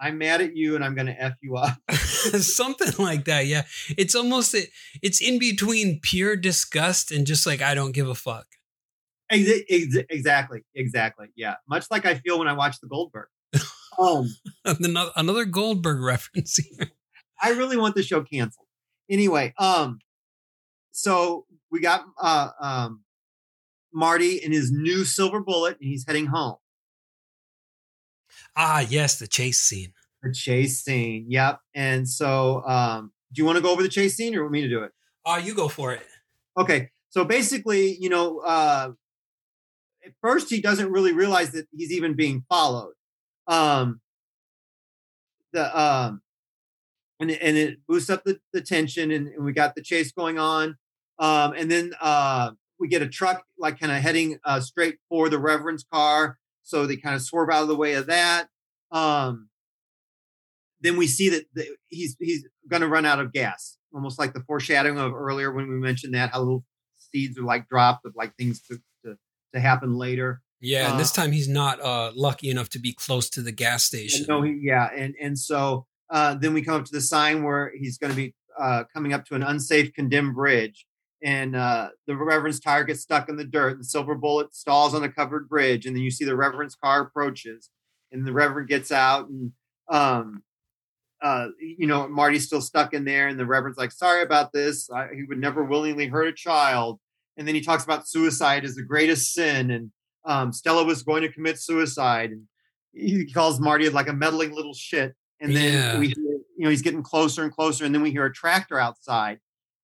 I'm mad at you and I'm going to f you up. something like that. Yeah, it's almost it's in between pure disgust and just like I don't give a fuck. Ex- ex- exactly, exactly. Yeah, much like I feel when I watch the Goldberg. Um, another, another Goldberg reference. here. I really want the show canceled. Anyway, um, so we got uh um Marty in his new silver bullet, and he's heading home. ah, yes, the chase scene. The chase scene. Yep. And so, um, do you want to go over the chase scene, or want me to do it? Ah, you go for it. Okay. So basically, you know, uh, at first he doesn't really realize that he's even being followed. Um, the um, and it, and it boosts up the, the tension, and, and we got the chase going on. Um, and then uh, we get a truck like kind of heading uh, straight for the Reverend's car, so they kind of swerve out of the way of that. Um, then we see that the, he's he's going to run out of gas, almost like the foreshadowing of earlier when we mentioned that how little seeds are like dropped of like things to to, to happen later. Yeah, and this Uh, time he's not uh, lucky enough to be close to the gas station. No, he, yeah, and and so uh, then we come up to the sign where he's going to be uh, coming up to an unsafe condemned bridge, and uh, the Reverend's tire gets stuck in the dirt. The silver bullet stalls on a covered bridge, and then you see the Reverend's car approaches, and the Reverend gets out, and um, uh, you know Marty's still stuck in there, and the Reverend's like, "Sorry about this. I, he would never willingly hurt a child." And then he talks about suicide as the greatest sin, and um, Stella was going to commit suicide, and he calls Marty like a meddling little shit. And then Yeah. we, you know, he's getting closer and closer, and then we hear a tractor outside,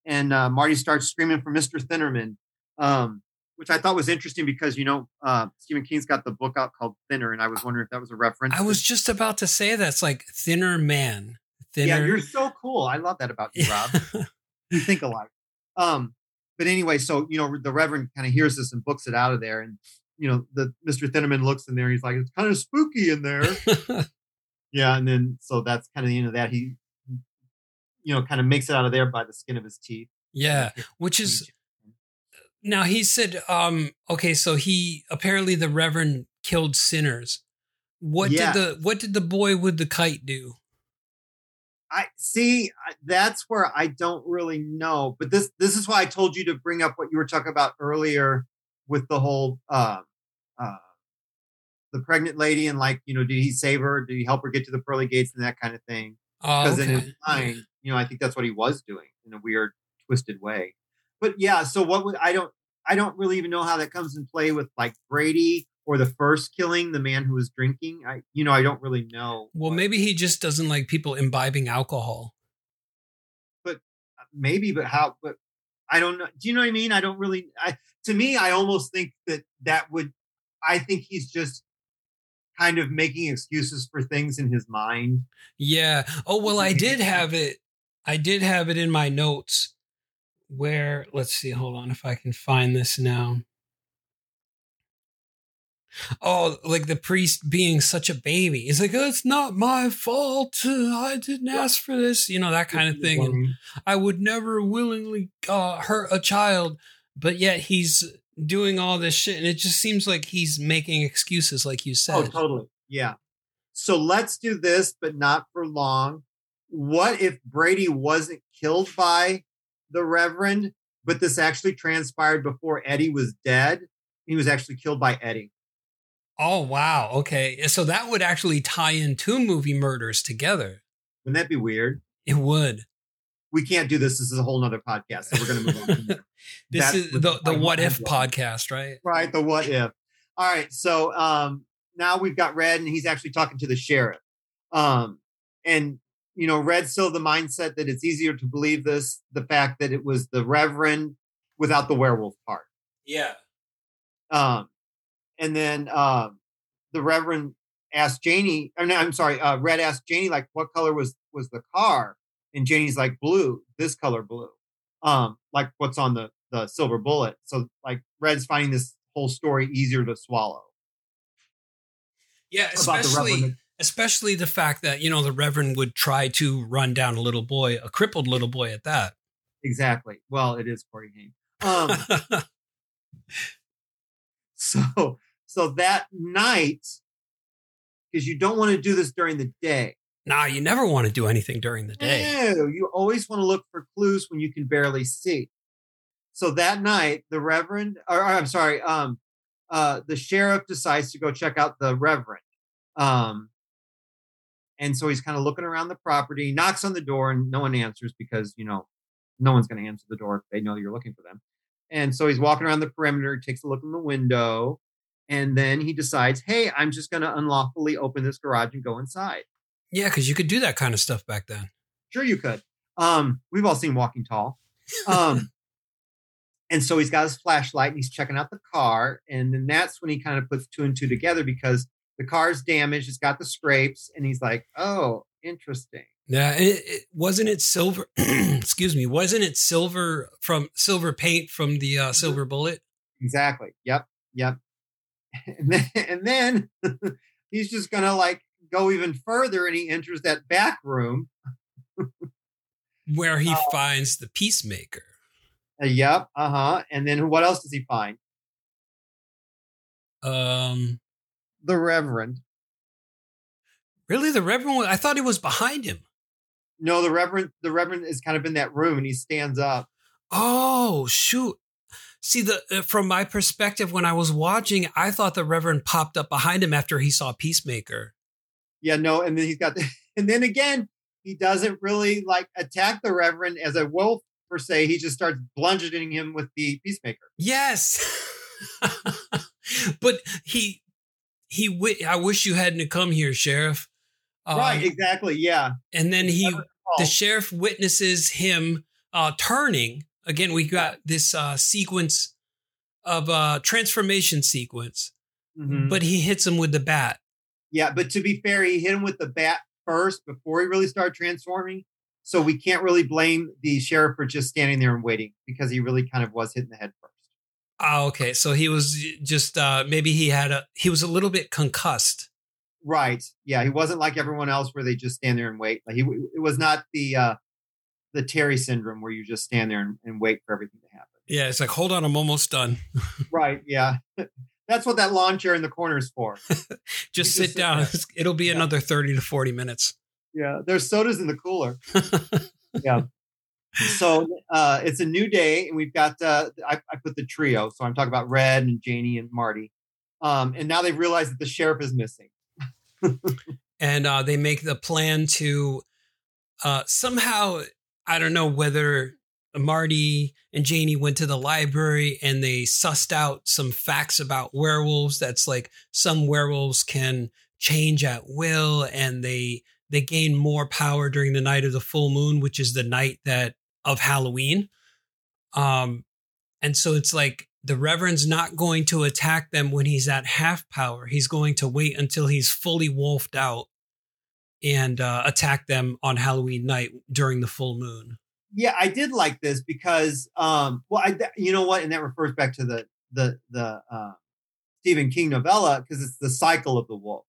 and uh, Marty starts screaming for Mister Thinnerman, um, which I thought was interesting because you know uh, Stephen King's got the book out called Thinner, and I was wondering if that was a reference. I was just about to say that's like thinner man. Thinner. yeah, you're so cool. I love that about you, Rob. you think alike. Um, but anyway, so you know, the Reverend kind of hears this and books it out of there, and you know, the Mr. Thinnerman looks in there. And He's like, "It's kind of spooky in there." yeah, and then so that's kind of the end of that. He, you know, kind of makes it out of there by the skin of his teeth. yeah, which is now he said, um, okay, so he apparently the Reverend killed sinners. What Yeah. did the what did the boy with the kite do? I see. That's where I don't really know. But this this is why I told you to bring up what you were talking about earlier with the whole uh, uh, the pregnant lady and like you know, did he save her? Did he help her get to the pearly gates and that kind of thing? Oh, Because in his mind, you know, I think that's what he was doing in a weird, twisted way. But yeah, so what would I don't I don't really even know how that comes in play with like Brady or the first killing, the man who was drinking. I you know I don't really know. Well, what- maybe he just doesn't like people imbibing alcohol. But uh, maybe, but how? But I don't know. Do you know what I mean? I don't really. I to me, I almost think that that would. I think he's just kind of making excuses for things in his mind. Yeah. Oh well, I did have it. I did have it in my notes. Where let's see. Hold on, if I can find this now. Oh, like the priest being such a baby. He's like, oh, it's not my fault. I didn't ask for this. You know that kind of thing. And I would never willingly uh, hurt a child, but yet he's doing all this shit, and it just seems like he's making excuses, like you oh, said. Oh, totally. Yeah. So let's do this, but not for long. What if Brady wasn't killed by the Reverend, but this actually transpired before Eddie was dead? He was actually killed by Eddie. Oh wow. Okay. So that would actually tie in two movie murders together. Wouldn't that be weird? It would. We can't do this. This is a whole nother podcast. So we're going to move on. from there. This That is was the the my what if mind-blowing. podcast, right? right the what if all right so um now we've got red and he's actually talking to the sheriff um and you know red's still the mindset that it's easier to believe this the fact that it was the reverend without the werewolf part Yeah. um and then um the reverend asked Janie, or no, I'm sorry, uh, Red asked Janie like, what color was was the car? And Janie's like, blue, this color blue, um, like what's on the the silver bullet. So like Red's finding this whole story easier to swallow. Yeah, About the especially especially the fact that you know the Reverend would try to run down a little boy, a crippled little boy at that. Exactly. Well, it is Corey Haim. Um, so so that night, because you don't want to do this during the day. Nah, you never want to do anything during the day. No, you always want to look for clues when you can barely see. So that night, the Reverend, or, or I'm sorry, um, uh, the sheriff decides to go check out the Reverend. Um, and so he's kind of looking around the property, knocks on the door, and no one answers because, you know, no one's going to answer the door if they know you're looking for them. And so he's walking around the perimeter, takes a look in the window, and then he decides, hey, I'm just going to unlawfully open this garage and go inside. Yeah, because you could do that kind of stuff back then. Sure, you could. Um, we've all seen Walking Tall. Um, and so he's got his flashlight and he's checking out the car. And then that's when he kind of puts two and two together because the car's damaged, it's got the scrapes, and he's like, oh, interesting. Yeah, it, it wasn't it silver. excuse me, wasn't it silver from silver paint from the uh, silver bullet? Exactly. Yep. Yep. And then, and then he's just gonna like go even further and he enters that back room. Where he Oh. finds the peacemaker. Uh, yep. Uh-huh. And then what else does he find? Um, The Reverend. really, the Reverend? I thought he was behind him. No, the Reverend, the Reverend is kind of in that room and he stands up. Oh shoot! See the uh, from my perspective when I was watching, I thought the Reverend popped up behind him after he saw Peacemaker. Yeah, no, and then he's got the, and then again, he doesn't really like attack the Reverend as a wolf per se. He just starts bludgeoning him with the peacemaker. Yes, but he he. wi- I wish you hadn't come here, Sheriff. Um, right, exactly. Yeah. And then he, the sheriff witnesses him uh, turning. Again, we got this uh, sequence of uh, transformation sequence, mhm. but he hits him with the bat. Yeah, but to be fair, he hit him with the bat first before he really started transforming. So we can't really blame the sheriff for just standing there and waiting because he really kind of was hitting the head first. Oh, okay. So he was just uh, maybe he had a he was a little bit concussed. Right. Yeah, he wasn't like everyone else where they just stand there and wait. Like he, it was not the uh the Terry syndrome where you just stand there and, and wait for everything to happen. Yeah, it's like hold on, I'm almost done. Right. Yeah. That's what that lawn chair in the corner is for. Just You sit sit down. there. It'll be Yeah. another thirty to forty minutes. Yeah. There's sodas in the cooler. Yeah. So uh, it's a new day, and we've got uh, I, I put the trio. So I'm talking about Red and Janie and Marty. Um, and now they've realized that the sheriff is missing. and uh, they make the plan to uh, somehow I don't know whether Marty and Janie went to the library and they sussed out some facts about werewolves. That's like some werewolves can change at will, and they they gain more power during the night of the full moon, which is the night that of Halloween. Um, and so it's like the Reverend's not going to attack them when he's at half power. He's going to wait until he's fully wolfed out and uh, attack them on Halloween night during the full moon. Yeah, I did like this because, um, well, I, you know what, and that refers back to the the the uh, Stephen King novella because it's the cycle of the wolf.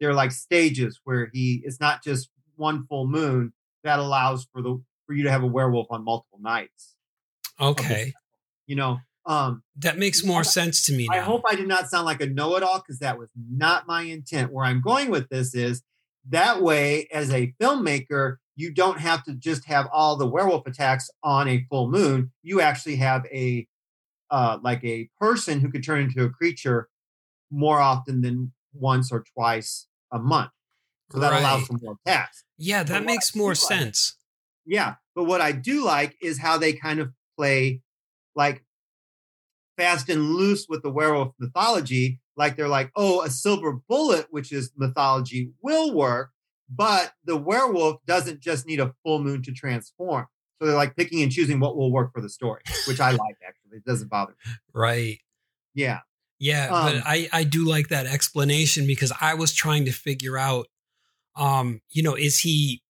There are like stages where he it's not just one full moon that allows for the for you to have a werewolf on multiple nights. Okay. You know, um, That makes more sense to me now. I hope I did not sound like a know-it-all because that was not my intent. Where I'm going with this is that way, as a filmmaker, you don't have to just have all the werewolf attacks on a full moon. You actually have a uh, like a person who could turn into a creature more often than once or twice a month. So that allows for more attacks. yeah, that what makes more like- sense. Yeah. But what I do like is how they kind of play like fast and loose with the werewolf mythology. Like they're like, oh, a silver bullet, which is mythology, will work, but the werewolf doesn't just need a full moon to transform. So they're like picking and choosing what will work for the story, which I like actually. It doesn't bother me. Right. Yeah. Yeah, Um, but I I do like that explanation because I was trying to figure out, um, you know, is he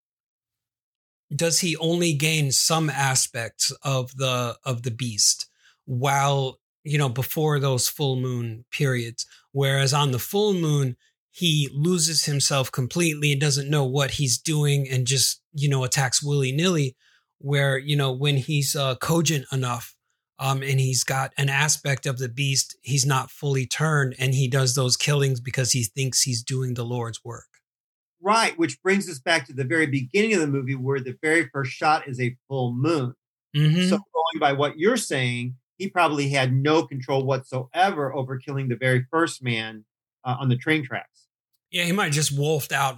does he only gain some aspects of the of the beast while you know before those full moon periods, whereas on the full moon he loses himself completely and doesn't know what he's doing and just you know attacks willy nilly. Where you know when he's uh, cogent enough um, and he's got an aspect of the beast he's not fully turned and he does those killings because he thinks he's doing the lord's work Right, which brings us back to the very beginning of the movie where the very first shot is a full moon. Mhm. So going by what you're saying, he probably had no control whatsoever over killing the very first man uh, on the train tracks. Yeah he might just wolfed out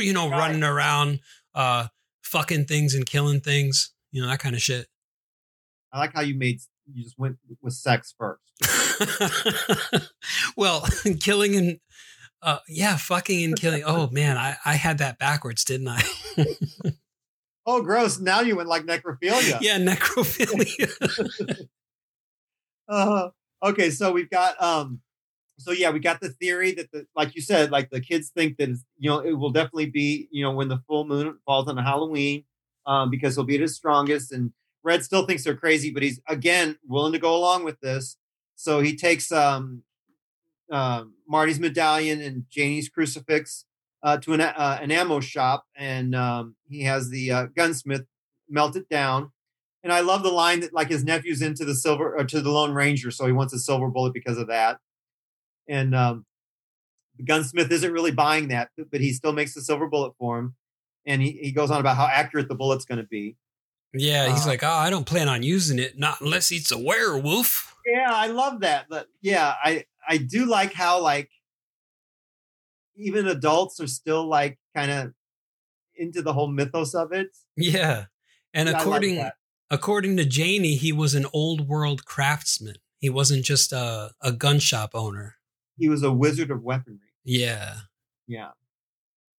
you know Right. running around uh fucking things and killing things you know that kind of shit I like how you made you just went with sex first. well killing and uh yeah fucking and killing oh man i i had that backwards didn't i Oh, gross! Now you went like necrophilia. yeah necrophilia Uh, okay, so we've got um, so yeah, we got the theory that the like you said, like the kids think that you know it will definitely be you know when the full moon falls on Halloween, um, because he'll be at his strongest. And Red still thinks they're crazy, but he's again willing to go along with this. So he takes um, uh, Marty's medallion and Janie's crucifix uh, to an uh, an ammo shop, and um, he has the uh, gunsmith melt it down. And I love the line that like his nephew's into the silver or to the Lone Ranger, so he wants a silver bullet because of that. And um, the gunsmith isn't really buying that, but, he still makes the silver bullet for him. And he, he goes on about how accurate the bullet's going to be. yeah he's Uh, like oh i don't plan on using it not unless it's a werewolf Yeah, I love that. But yeah, I I do like how like even adults are still like kind of into the whole mythos of it. Yeah. And Yeah, according that. according to Janie, he was an old world craftsman. He wasn't just a, a gun shop owner. He was a wizard of weaponry. Yeah. Yeah.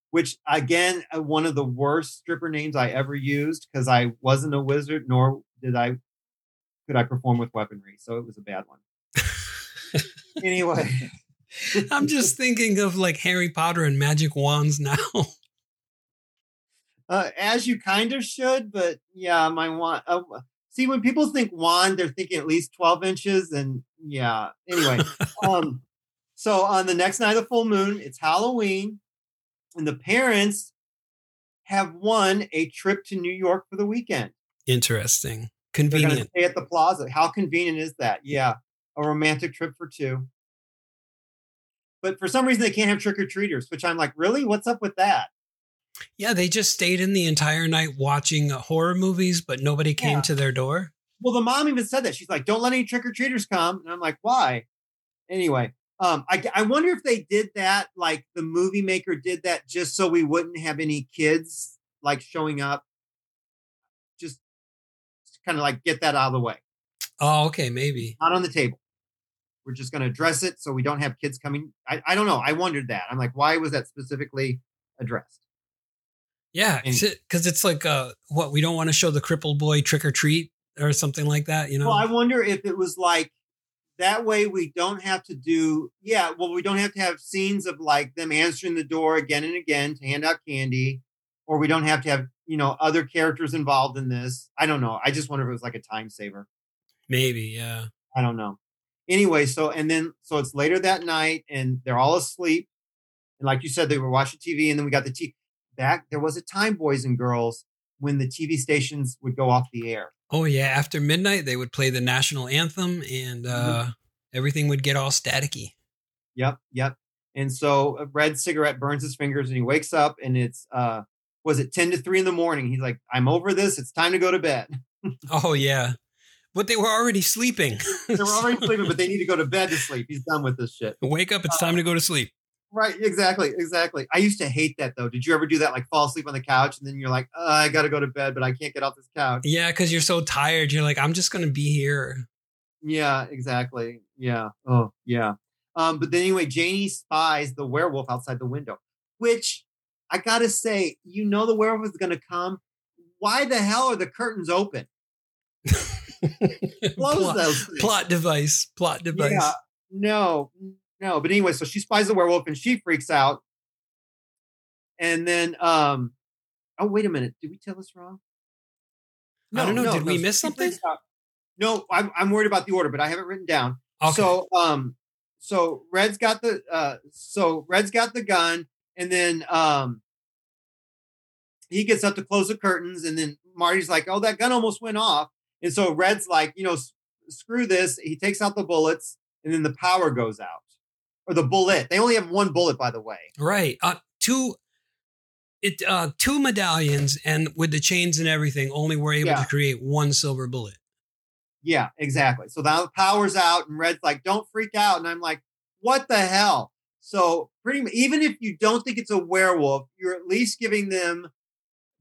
Which again, uh, one of the worst stripper names I ever used because I wasn't a wizard, nor did I could I perform with weaponry. So it was a bad one. Anyway, I'm just thinking of like Harry Potter and magic wands now. uh, as you kind of should, but yeah, my wand. Uh, see, when people think wand, they're thinking at least twelve inches, and yeah. Anyway, um, so on the next night of the full moon, it's Halloween, and the parents have won a trip to New York for the weekend. Interesting. They're going to Convenient. stay at the plaza. How convenient is that? Yeah, a romantic trip for two. But for some reason, they can't have trick or treaters, which I'm like, really? What's up with that? Yeah, they just stayed in the entire night watching horror movies, but nobody came Yeah. to their door. Well, the mom even said that. She's like, don't let any trick or treaters come. And I'm like, why? Anyway, um, I, I wonder if they did that, like the movie maker did that just so we wouldn't have any kids like showing up. Just kind of like get that out of the way. Oh, okay, maybe. Not on the table. We're just going to address it so we don't have kids coming. I, I don't know. I wondered that. I'm like, why was that specifically addressed? Yeah, because it's like uh, what we don't want to show the crippled boy trick or treat or something like that. You know? Well, I wonder if it was like that way we don't have to do yeah, well we don't have to have scenes of like them answering the door again and again to hand out candy or we don't have to have, you know, other characters involved in this. I don't know. I just wonder if it was like a time saver. maybe. Yeah. I don't know. Anyway, so and then so it's later that night and they're all asleep. And like you said, they were watching TV and then we got the T back. There was a time, boys and girls, when the TV stations would go off the air. Oh yeah. After midnight, they would play the national anthem, and uh, everything would get all staticky. Yep, yep. And so a red cigarette burns his fingers and he wakes up and it's uh was it 10 to 3 in the morning? He's like, I'm over this. It's time to go to bed. Oh yeah. But they were already sleeping. They were already sleeping, but they need to go to bed to sleep. He's done with this shit. Wake up! It's time to go to sleep. Right, exactly, exactly. I used to hate that though. Did you ever do that? Like fall asleep on the couch and then you're like, uh, I gotta go to bed, but I can't get off this couch. Yeah, because you're so tired. You're like, I'm just gonna be here. Yeah, exactly. Yeah. Oh, yeah. Um, but then anyway, Janie spies the werewolf outside the window, which I gotta say, you know the werewolf is gonna come. Why the hell are the curtains open? Close plot, those. things. plot device. Plot device. Yeah. no, no. But anyway, so she spies the werewolf and she freaks out. And then, um, oh wait a minute, did we tell this wrong? I don't know, did we miss something? No, I'm I'm worried about the order, but I have it written down. Okay. So um so Red's got the uh so Red's got the gun and then um he gets up to close the curtains and then Marty's like, "Oh, that gun almost went off." And so Red's like, "You know, s- screw this." He takes out the bullets and then the power goes out. Or the bullet. They only have one bullet by the way. Right. Uh, two. It uh two medallions and with the chains and everything only were able Yeah. to create one silver bullet. Yeah, exactly. So the power's out, and Red's like, "Don't freak out," and I'm like, "What the hell?" So pretty, mu- even if you don't think it's a werewolf, you're at least giving them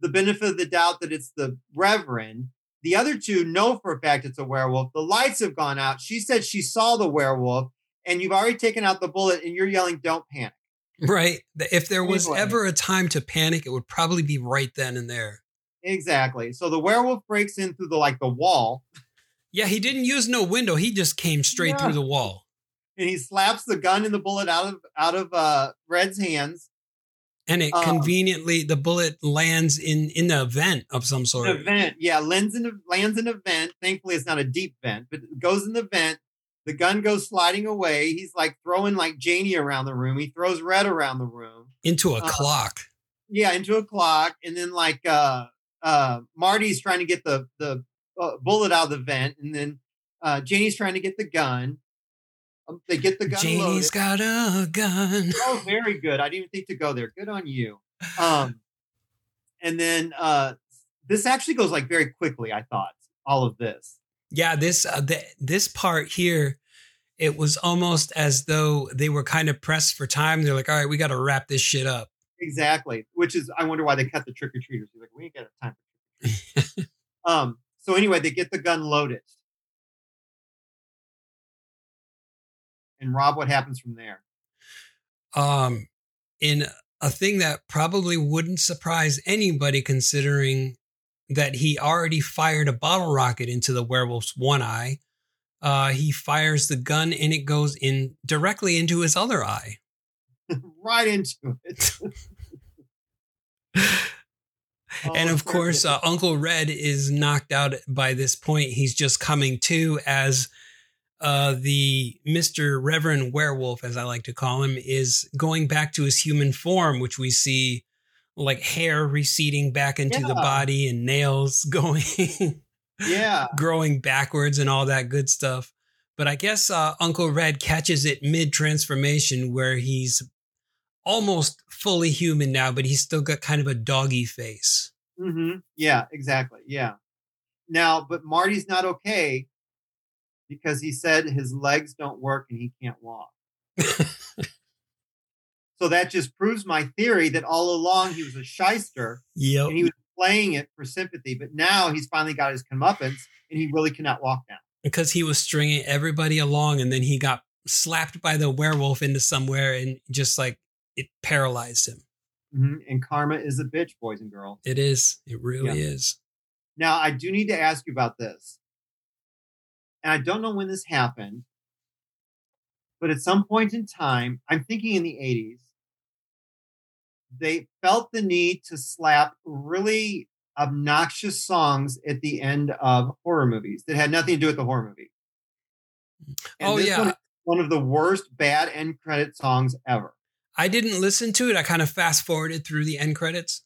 the benefit of the doubt that it's the Reverend. The other two know for a fact it's a werewolf. The lights have gone out. She said she saw the werewolf, and you've already taken out the bullet, and you're yelling, "Don't panic." Right. If there was ever a time to panic, it would probably be right then and there. Exactly. So the werewolf breaks in through the like the wall, Yeah, he didn't use no window. He just came straight Yeah. through the wall. and he slaps the gun and the bullet out of out of uh, Red's hands. And it Um, conveniently the bullet lands in in the vent of some sort. vent, Yeah, lands in a lands in a vent. Thankfully, it's not a deep vent, but it goes in the vent. The gun goes sliding away. He's like throwing like Janie around the room. He throws Red around the room. into a uh, clock. Yeah, into a clock, and then like uh uh Marty's trying to get the the uh, bullet out of the vent, and then uh Janie's trying to get the gun. Um, they get the gun Janie's loaded. got a gun. Oh, very good. I didn't even think to go there. Good on you. Um, and then uh, this actually goes like very quickly. I thought all of this. Yeah, this uh, th- this part here, it was almost as though they were kind of pressed for time. They're like, "All right, we got to wrap this shit up." Exactly. Which is, I wonder why they cut the trick or treaters. He's like we ain't got time Um. So anyway, they get the gun loaded. And Rob, what happens from there? um, in a thing that probably wouldn't surprise anybody, considering that he already fired a bottle rocket into the werewolf's one eye. Uh, he fires the gun and it goes in directly into his other eye. right into it. Oh, and of course, uh, Uncle Red is knocked out by this point. He's just coming to as uh, the Mr. Reverend Werewolf, as I like to call him, is going back to his human form, which we see like hair receding back into the body and nails going, yeah. growing backwards and all that good stuff. But I guess uh, Uncle Red catches it mid transformation where he's almost fully human now, but he's still got kind of a doggy face. mm-hmm. Yeah, exactly. Yeah. Now, but Marty's not okay because he said his legs don't work and he can't walk. so that just proves my theory that all along he was a shyster Yep. and he was playing it for sympathy, but now he's finally got his comeuppance and he really cannot walk now. because he was stringing everybody along and then he got slapped by the werewolf into somewhere and just like it paralyzed him. Mhm. And karma is a bitch, boys and girls. It is. It really Yeah. is. Now, I do need to ask you about this. And I don't know when this happened, but at some point in time, I'm thinking in the 80s, they felt the need to slap really obnoxious songs at the end of horror movies that had nothing to do with the horror movie. Mm. And Oh, yeah. one one of the worst bad end credit songs ever. I didn't listen to it. I kind of fast forwarded through the end credits.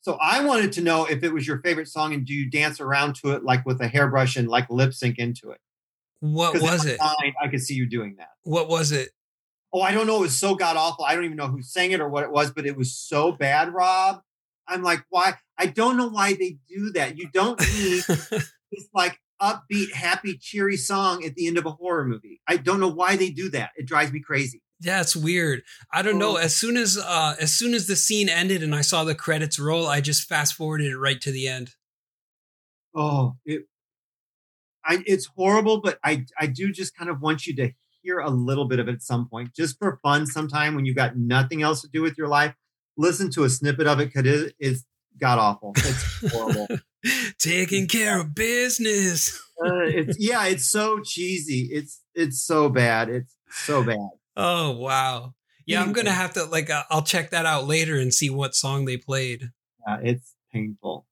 So I wanted to know if it was your favorite song and do you dance around to it like with a hairbrush and like lip sync into it? What was it? mind, I could see you doing that. What was it? Oh, I don't know. It was so god awful. I don't even know who sang it or what it was, but it was so bad, Rob. I'm like, why? I don't know why they do that. You don't need this like upbeat, happy, cheery song at the end of a horror movie. I don't know why they do that. It drives me crazy. Yeah, it's weird. I don't know. Oh. As soon as uh as soon as the scene ended and I saw the credits roll, I just fast forwarded it right to the end. Oh, it, I, it's horrible, but I, I do just kind of want you to hear a little bit of it at some point, just for fun. Sometime when you've got nothing else to do with your life, listen to a snippet of it because it is god awful. It's horrible. Taking care of business. uh, it's yeah, it's so cheesy. It's it's so bad. It's So bad. Oh wow. Yeah, I'm gonna have to like. Uh, I'll check that out later and see what song they played. Yeah, it's painful.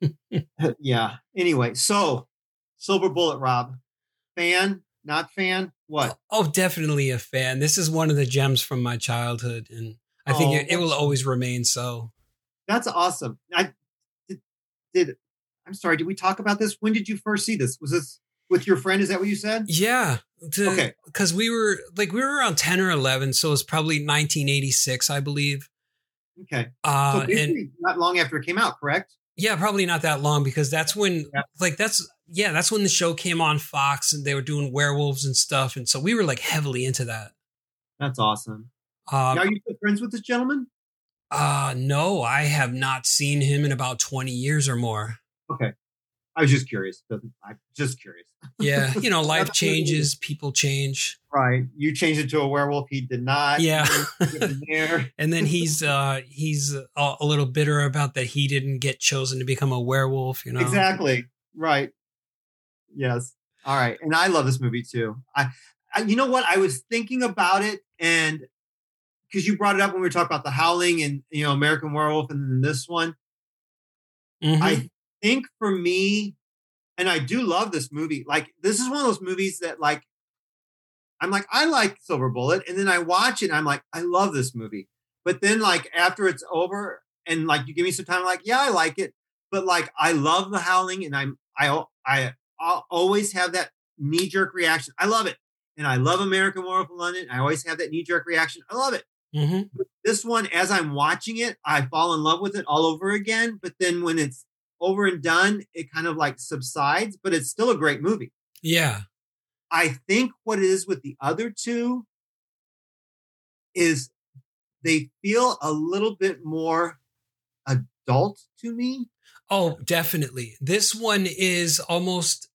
yeah. Anyway, so Silver Bullet, Rob, fan, not fan, what? Oh, definitely a fan. This is one of the gems from my childhood, and I think Oh, it, it will always remain so. That's awesome. I did, did. I'm sorry. Did we talk about this? When did you first see this? Was this with your friend? Is that what you said? Yeah, Okay. because we were like we were around ten or eleven, so it's probably 1986, I believe. Okay. So Uh, and not long after it came out, correct? Yeah, probably not that long because that's when Yeah. like that's yeah that's when the show came on Fox and they were doing werewolves and stuff, and so we were like heavily into that. That's awesome. Um, are you friends with this gentleman? Uh no, I have not seen him in about 20 years or more. Okay. I was just curious. I'm just curious. Yeah, you know, life That's what it is. changes, people change. Right. You changed it to a werewolf. He did not. Yeah. Get in there. And then he's uh he's a, a little bitter about that he didn't get chosen to become a werewolf, you know. Exactly. Right. Yes. All right. And I love this movie too. I, I you know what? I was thinking about it and because you brought it up when we were talking about the howling and you know American Werewolf and then this one. Mhm. I think for me, and I do love this movie. Like this is one of those movies that like I'm like, I like Silver Bullet, and then I watch it and I'm like, I love this movie. But then like after it's over and like you give me some time, I'm like, yeah, I like it. But like I love the howling and I'm I I I'll always have that knee jerk reaction. I love it. And I love American Werewolf in London. I always have that knee jerk reaction. I love it Mhm. this one as i'm watching it i fall in love with it all over again but then when it's over and done it kind of like subsides but it's still a great movie Yeah. i think what it is with the other two is they feel a little bit more adult to me Oh, definitely. This one is almost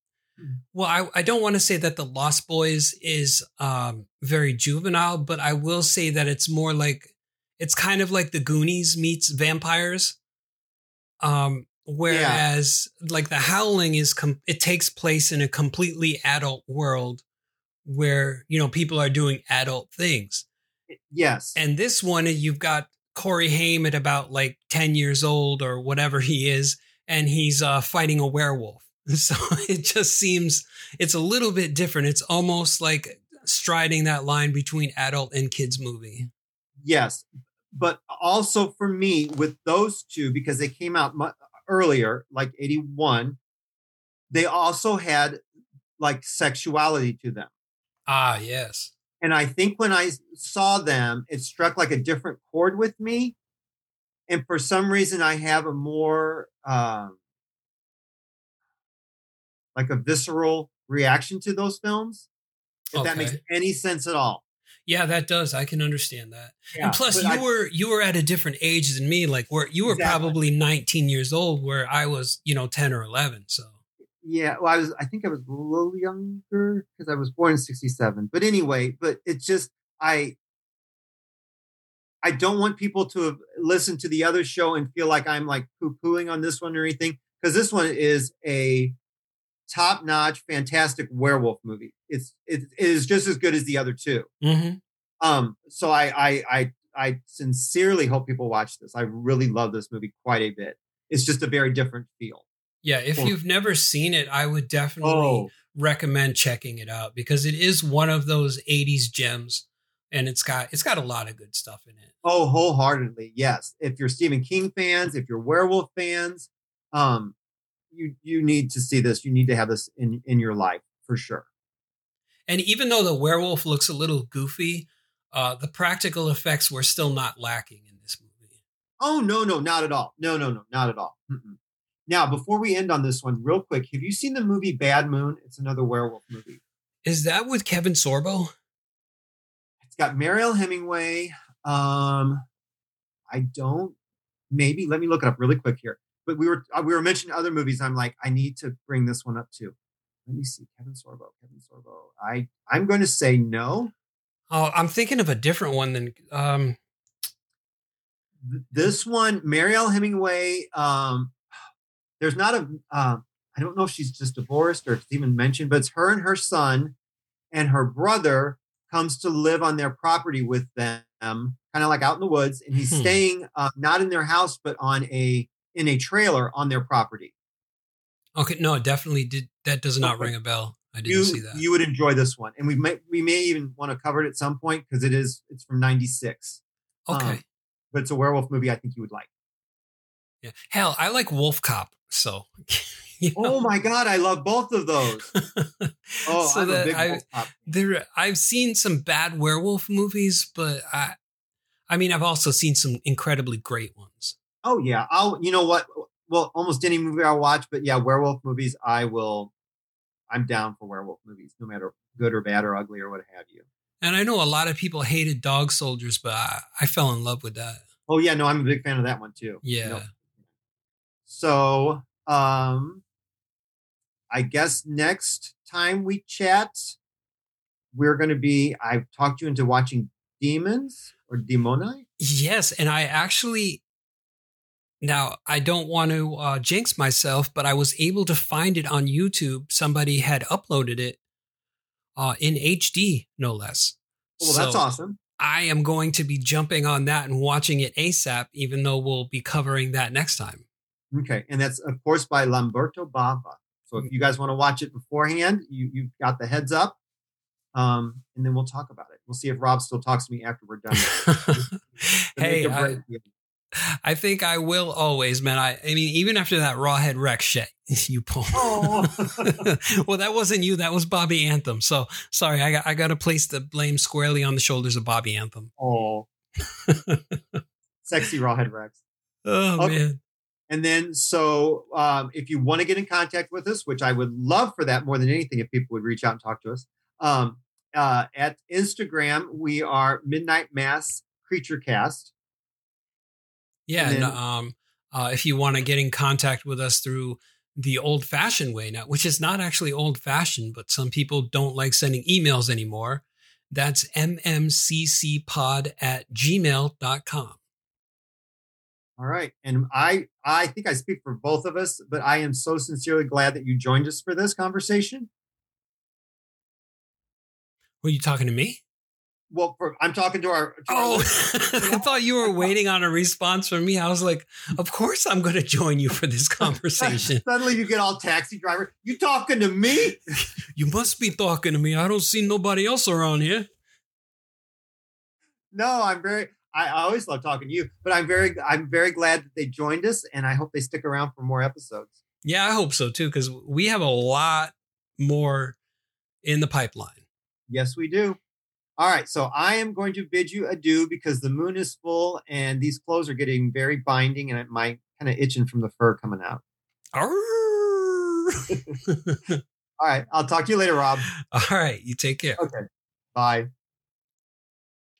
well, I, I don't want to say that the Lost Boys is um very juvenile, but I will say that it's more like it's kind of like the Goonies meets vampires. Um whereas like the Howling is com- it takes place in a completely adult world where, you know, people are doing adult things. yes And this one, you've got Corey Haim at about like 10 years old or whatever he is, and he's uh, fighting a werewolf. So it just seems it's a little bit different. It's almost like striding that line between adult and kids movie. yes but also for me with those two because they came out earlier like 81 they also had like sexuality to them. Ah, yes. and i think when i saw them it struck like a different chord with me. And for some reason i have a more um like a visceral reaction to those films if that makes any sense at all Yeah, that does. I can understand that. Yeah, and plus, you I- were you were at a different age than me. Like, where you were Exactly. probably 19 years old, where I was, you know, 10 or 11. So, Yeah, well, I was. I think I was a little younger because I was born in '67. But anyway, but it's just I. I don't want people to have listened to the other show and feel like I'm like poo pooing on this one or anything because this one is a top notch, fantastic werewolf movie. It's it, it is just as good as the other two. Mhm. Um, so I I I I sincerely hope people watch this. I really love this movie quite a bit. It's just a very different feel. yeah. If you've never seen it, I would definitely Oh, recommend checking it out because it is one of those 80s gems and it's got it's got a lot of good stuff in it. Oh, wholeheartedly, yes. If you're Stephen King fans, if you're werewolf fans, um, you you need to see this. You need to have this in in your life for sure. And even though the werewolf looks a little goofy, uh the practical effects were still not lacking in this movie. Oh no, no, not at all. No, no, no, not at all. Mm-mm. Now, before we end on this one, real quick, have you seen the movie Bad Moon? It's another werewolf movie. Is that with Kevin Sorbo? It's got Mariel Hemingway. Um, I don't. Maybe let me look it up really quick here. But we were uh, we were mentioning other movies. I'm like, I need to bring this one up too. Let me see, Kevin Sorbo. Kevin Sorbo. I I'm going to say no. Oh, I'm thinking of a different one than um This one, Mariel Hemingway. Um, there's not a. Um, I don't know if she's just divorced or if it's even mentioned, but it's her and her son and her brother comes to live on their property with them, kind of like out in the woods, and he's Hmm. staying uh, not in their house but on a in a trailer on their property. Okay, no, definitely did. That does not Okay. ring a bell. I didn't You see that. you would enjoy this one, and we may we may even want to cover it at some point because it is it's from '96. okay. um, but it's a werewolf movie I think you would like. yeah. Hell, I like Wolf Cop. So. you know. Oh my god, I love both of those. Oh, so I'm a big I, Wolf Cop. there, I've seen some bad werewolf movies, but I, I mean, I've also seen some incredibly great ones. Oh yeah, I'll. You know what? Well, almost any movie I'll watch, but yeah, werewolf movies I will. I'm down for werewolf movies, no matter good or bad or ugly or what have you. And I know a lot of people hated Dog Soldiers, but I, I fell in love with that. Oh yeah, no, I'm a big fan of that one too. Yeah. No. So, um, I guess next time we chat, we're going to be. I've talked you into watching Demons or Demoni. Yes, and I actually now I don't want to uh, jinx myself, but I was able to find it on YouTube. Somebody had uploaded it uh, in HD, no less. Well, that's So awesome. I am going to be jumping on that and watching it ASAP, even though we'll be covering that next time. Okay, and that's of course by Lamberto Bava. So if you guys want to watch it beforehand, you you've got the heads up, um, and then we'll talk about it. We'll see if Rob still talks to me after we're done. Hey, I. I think I will always, man. I, I mean, even after that Rawhead Rex shit you pulled. Oh. well, that wasn't you. That was Bobby Anthem. So sorry, I got I got to place the blame squarely on the shoulders of Bobby Anthem. oh, sexy rawhead Rex. Oh Okay. man. And then, so um, if you want to get in contact with us, which I would love for that more than anything, if people would reach out and talk to us, um, uh, at Instagram we are Midnight Mass Creature Cast. Yeah, And and, um, uh, if you want to get in contact with us through the old fashioned way now, which is not actually old fashioned, but some people don't like sending emails anymore. That's mmccpod at gmail.com. All right, and I I think I speak for both of us, but I am so sincerely glad that you joined us for this conversation. Were you talking to me? Well, for, I'm talking to our. To Oh, listeners. I thought you were waiting on a response from me. I was like, of course I'm going to join you for this conversation. Suddenly you get all taxi driver. You talking to me? you must be talking to me. I don't see nobody else around here. No, I'm very. I I always love talking to you, but I'm very. I'm very glad that they joined us, and I hope they stick around for more episodes. Yeah, I hope so too, because we have a lot more in the pipeline. Yes, we do. All right, so I am going to bid you adieu because the moon is full and these clothes are getting very binding, and my kind of itching from the fur coming out. All right, I'll talk to you later, Rob. All right, you take care. Okay, bye.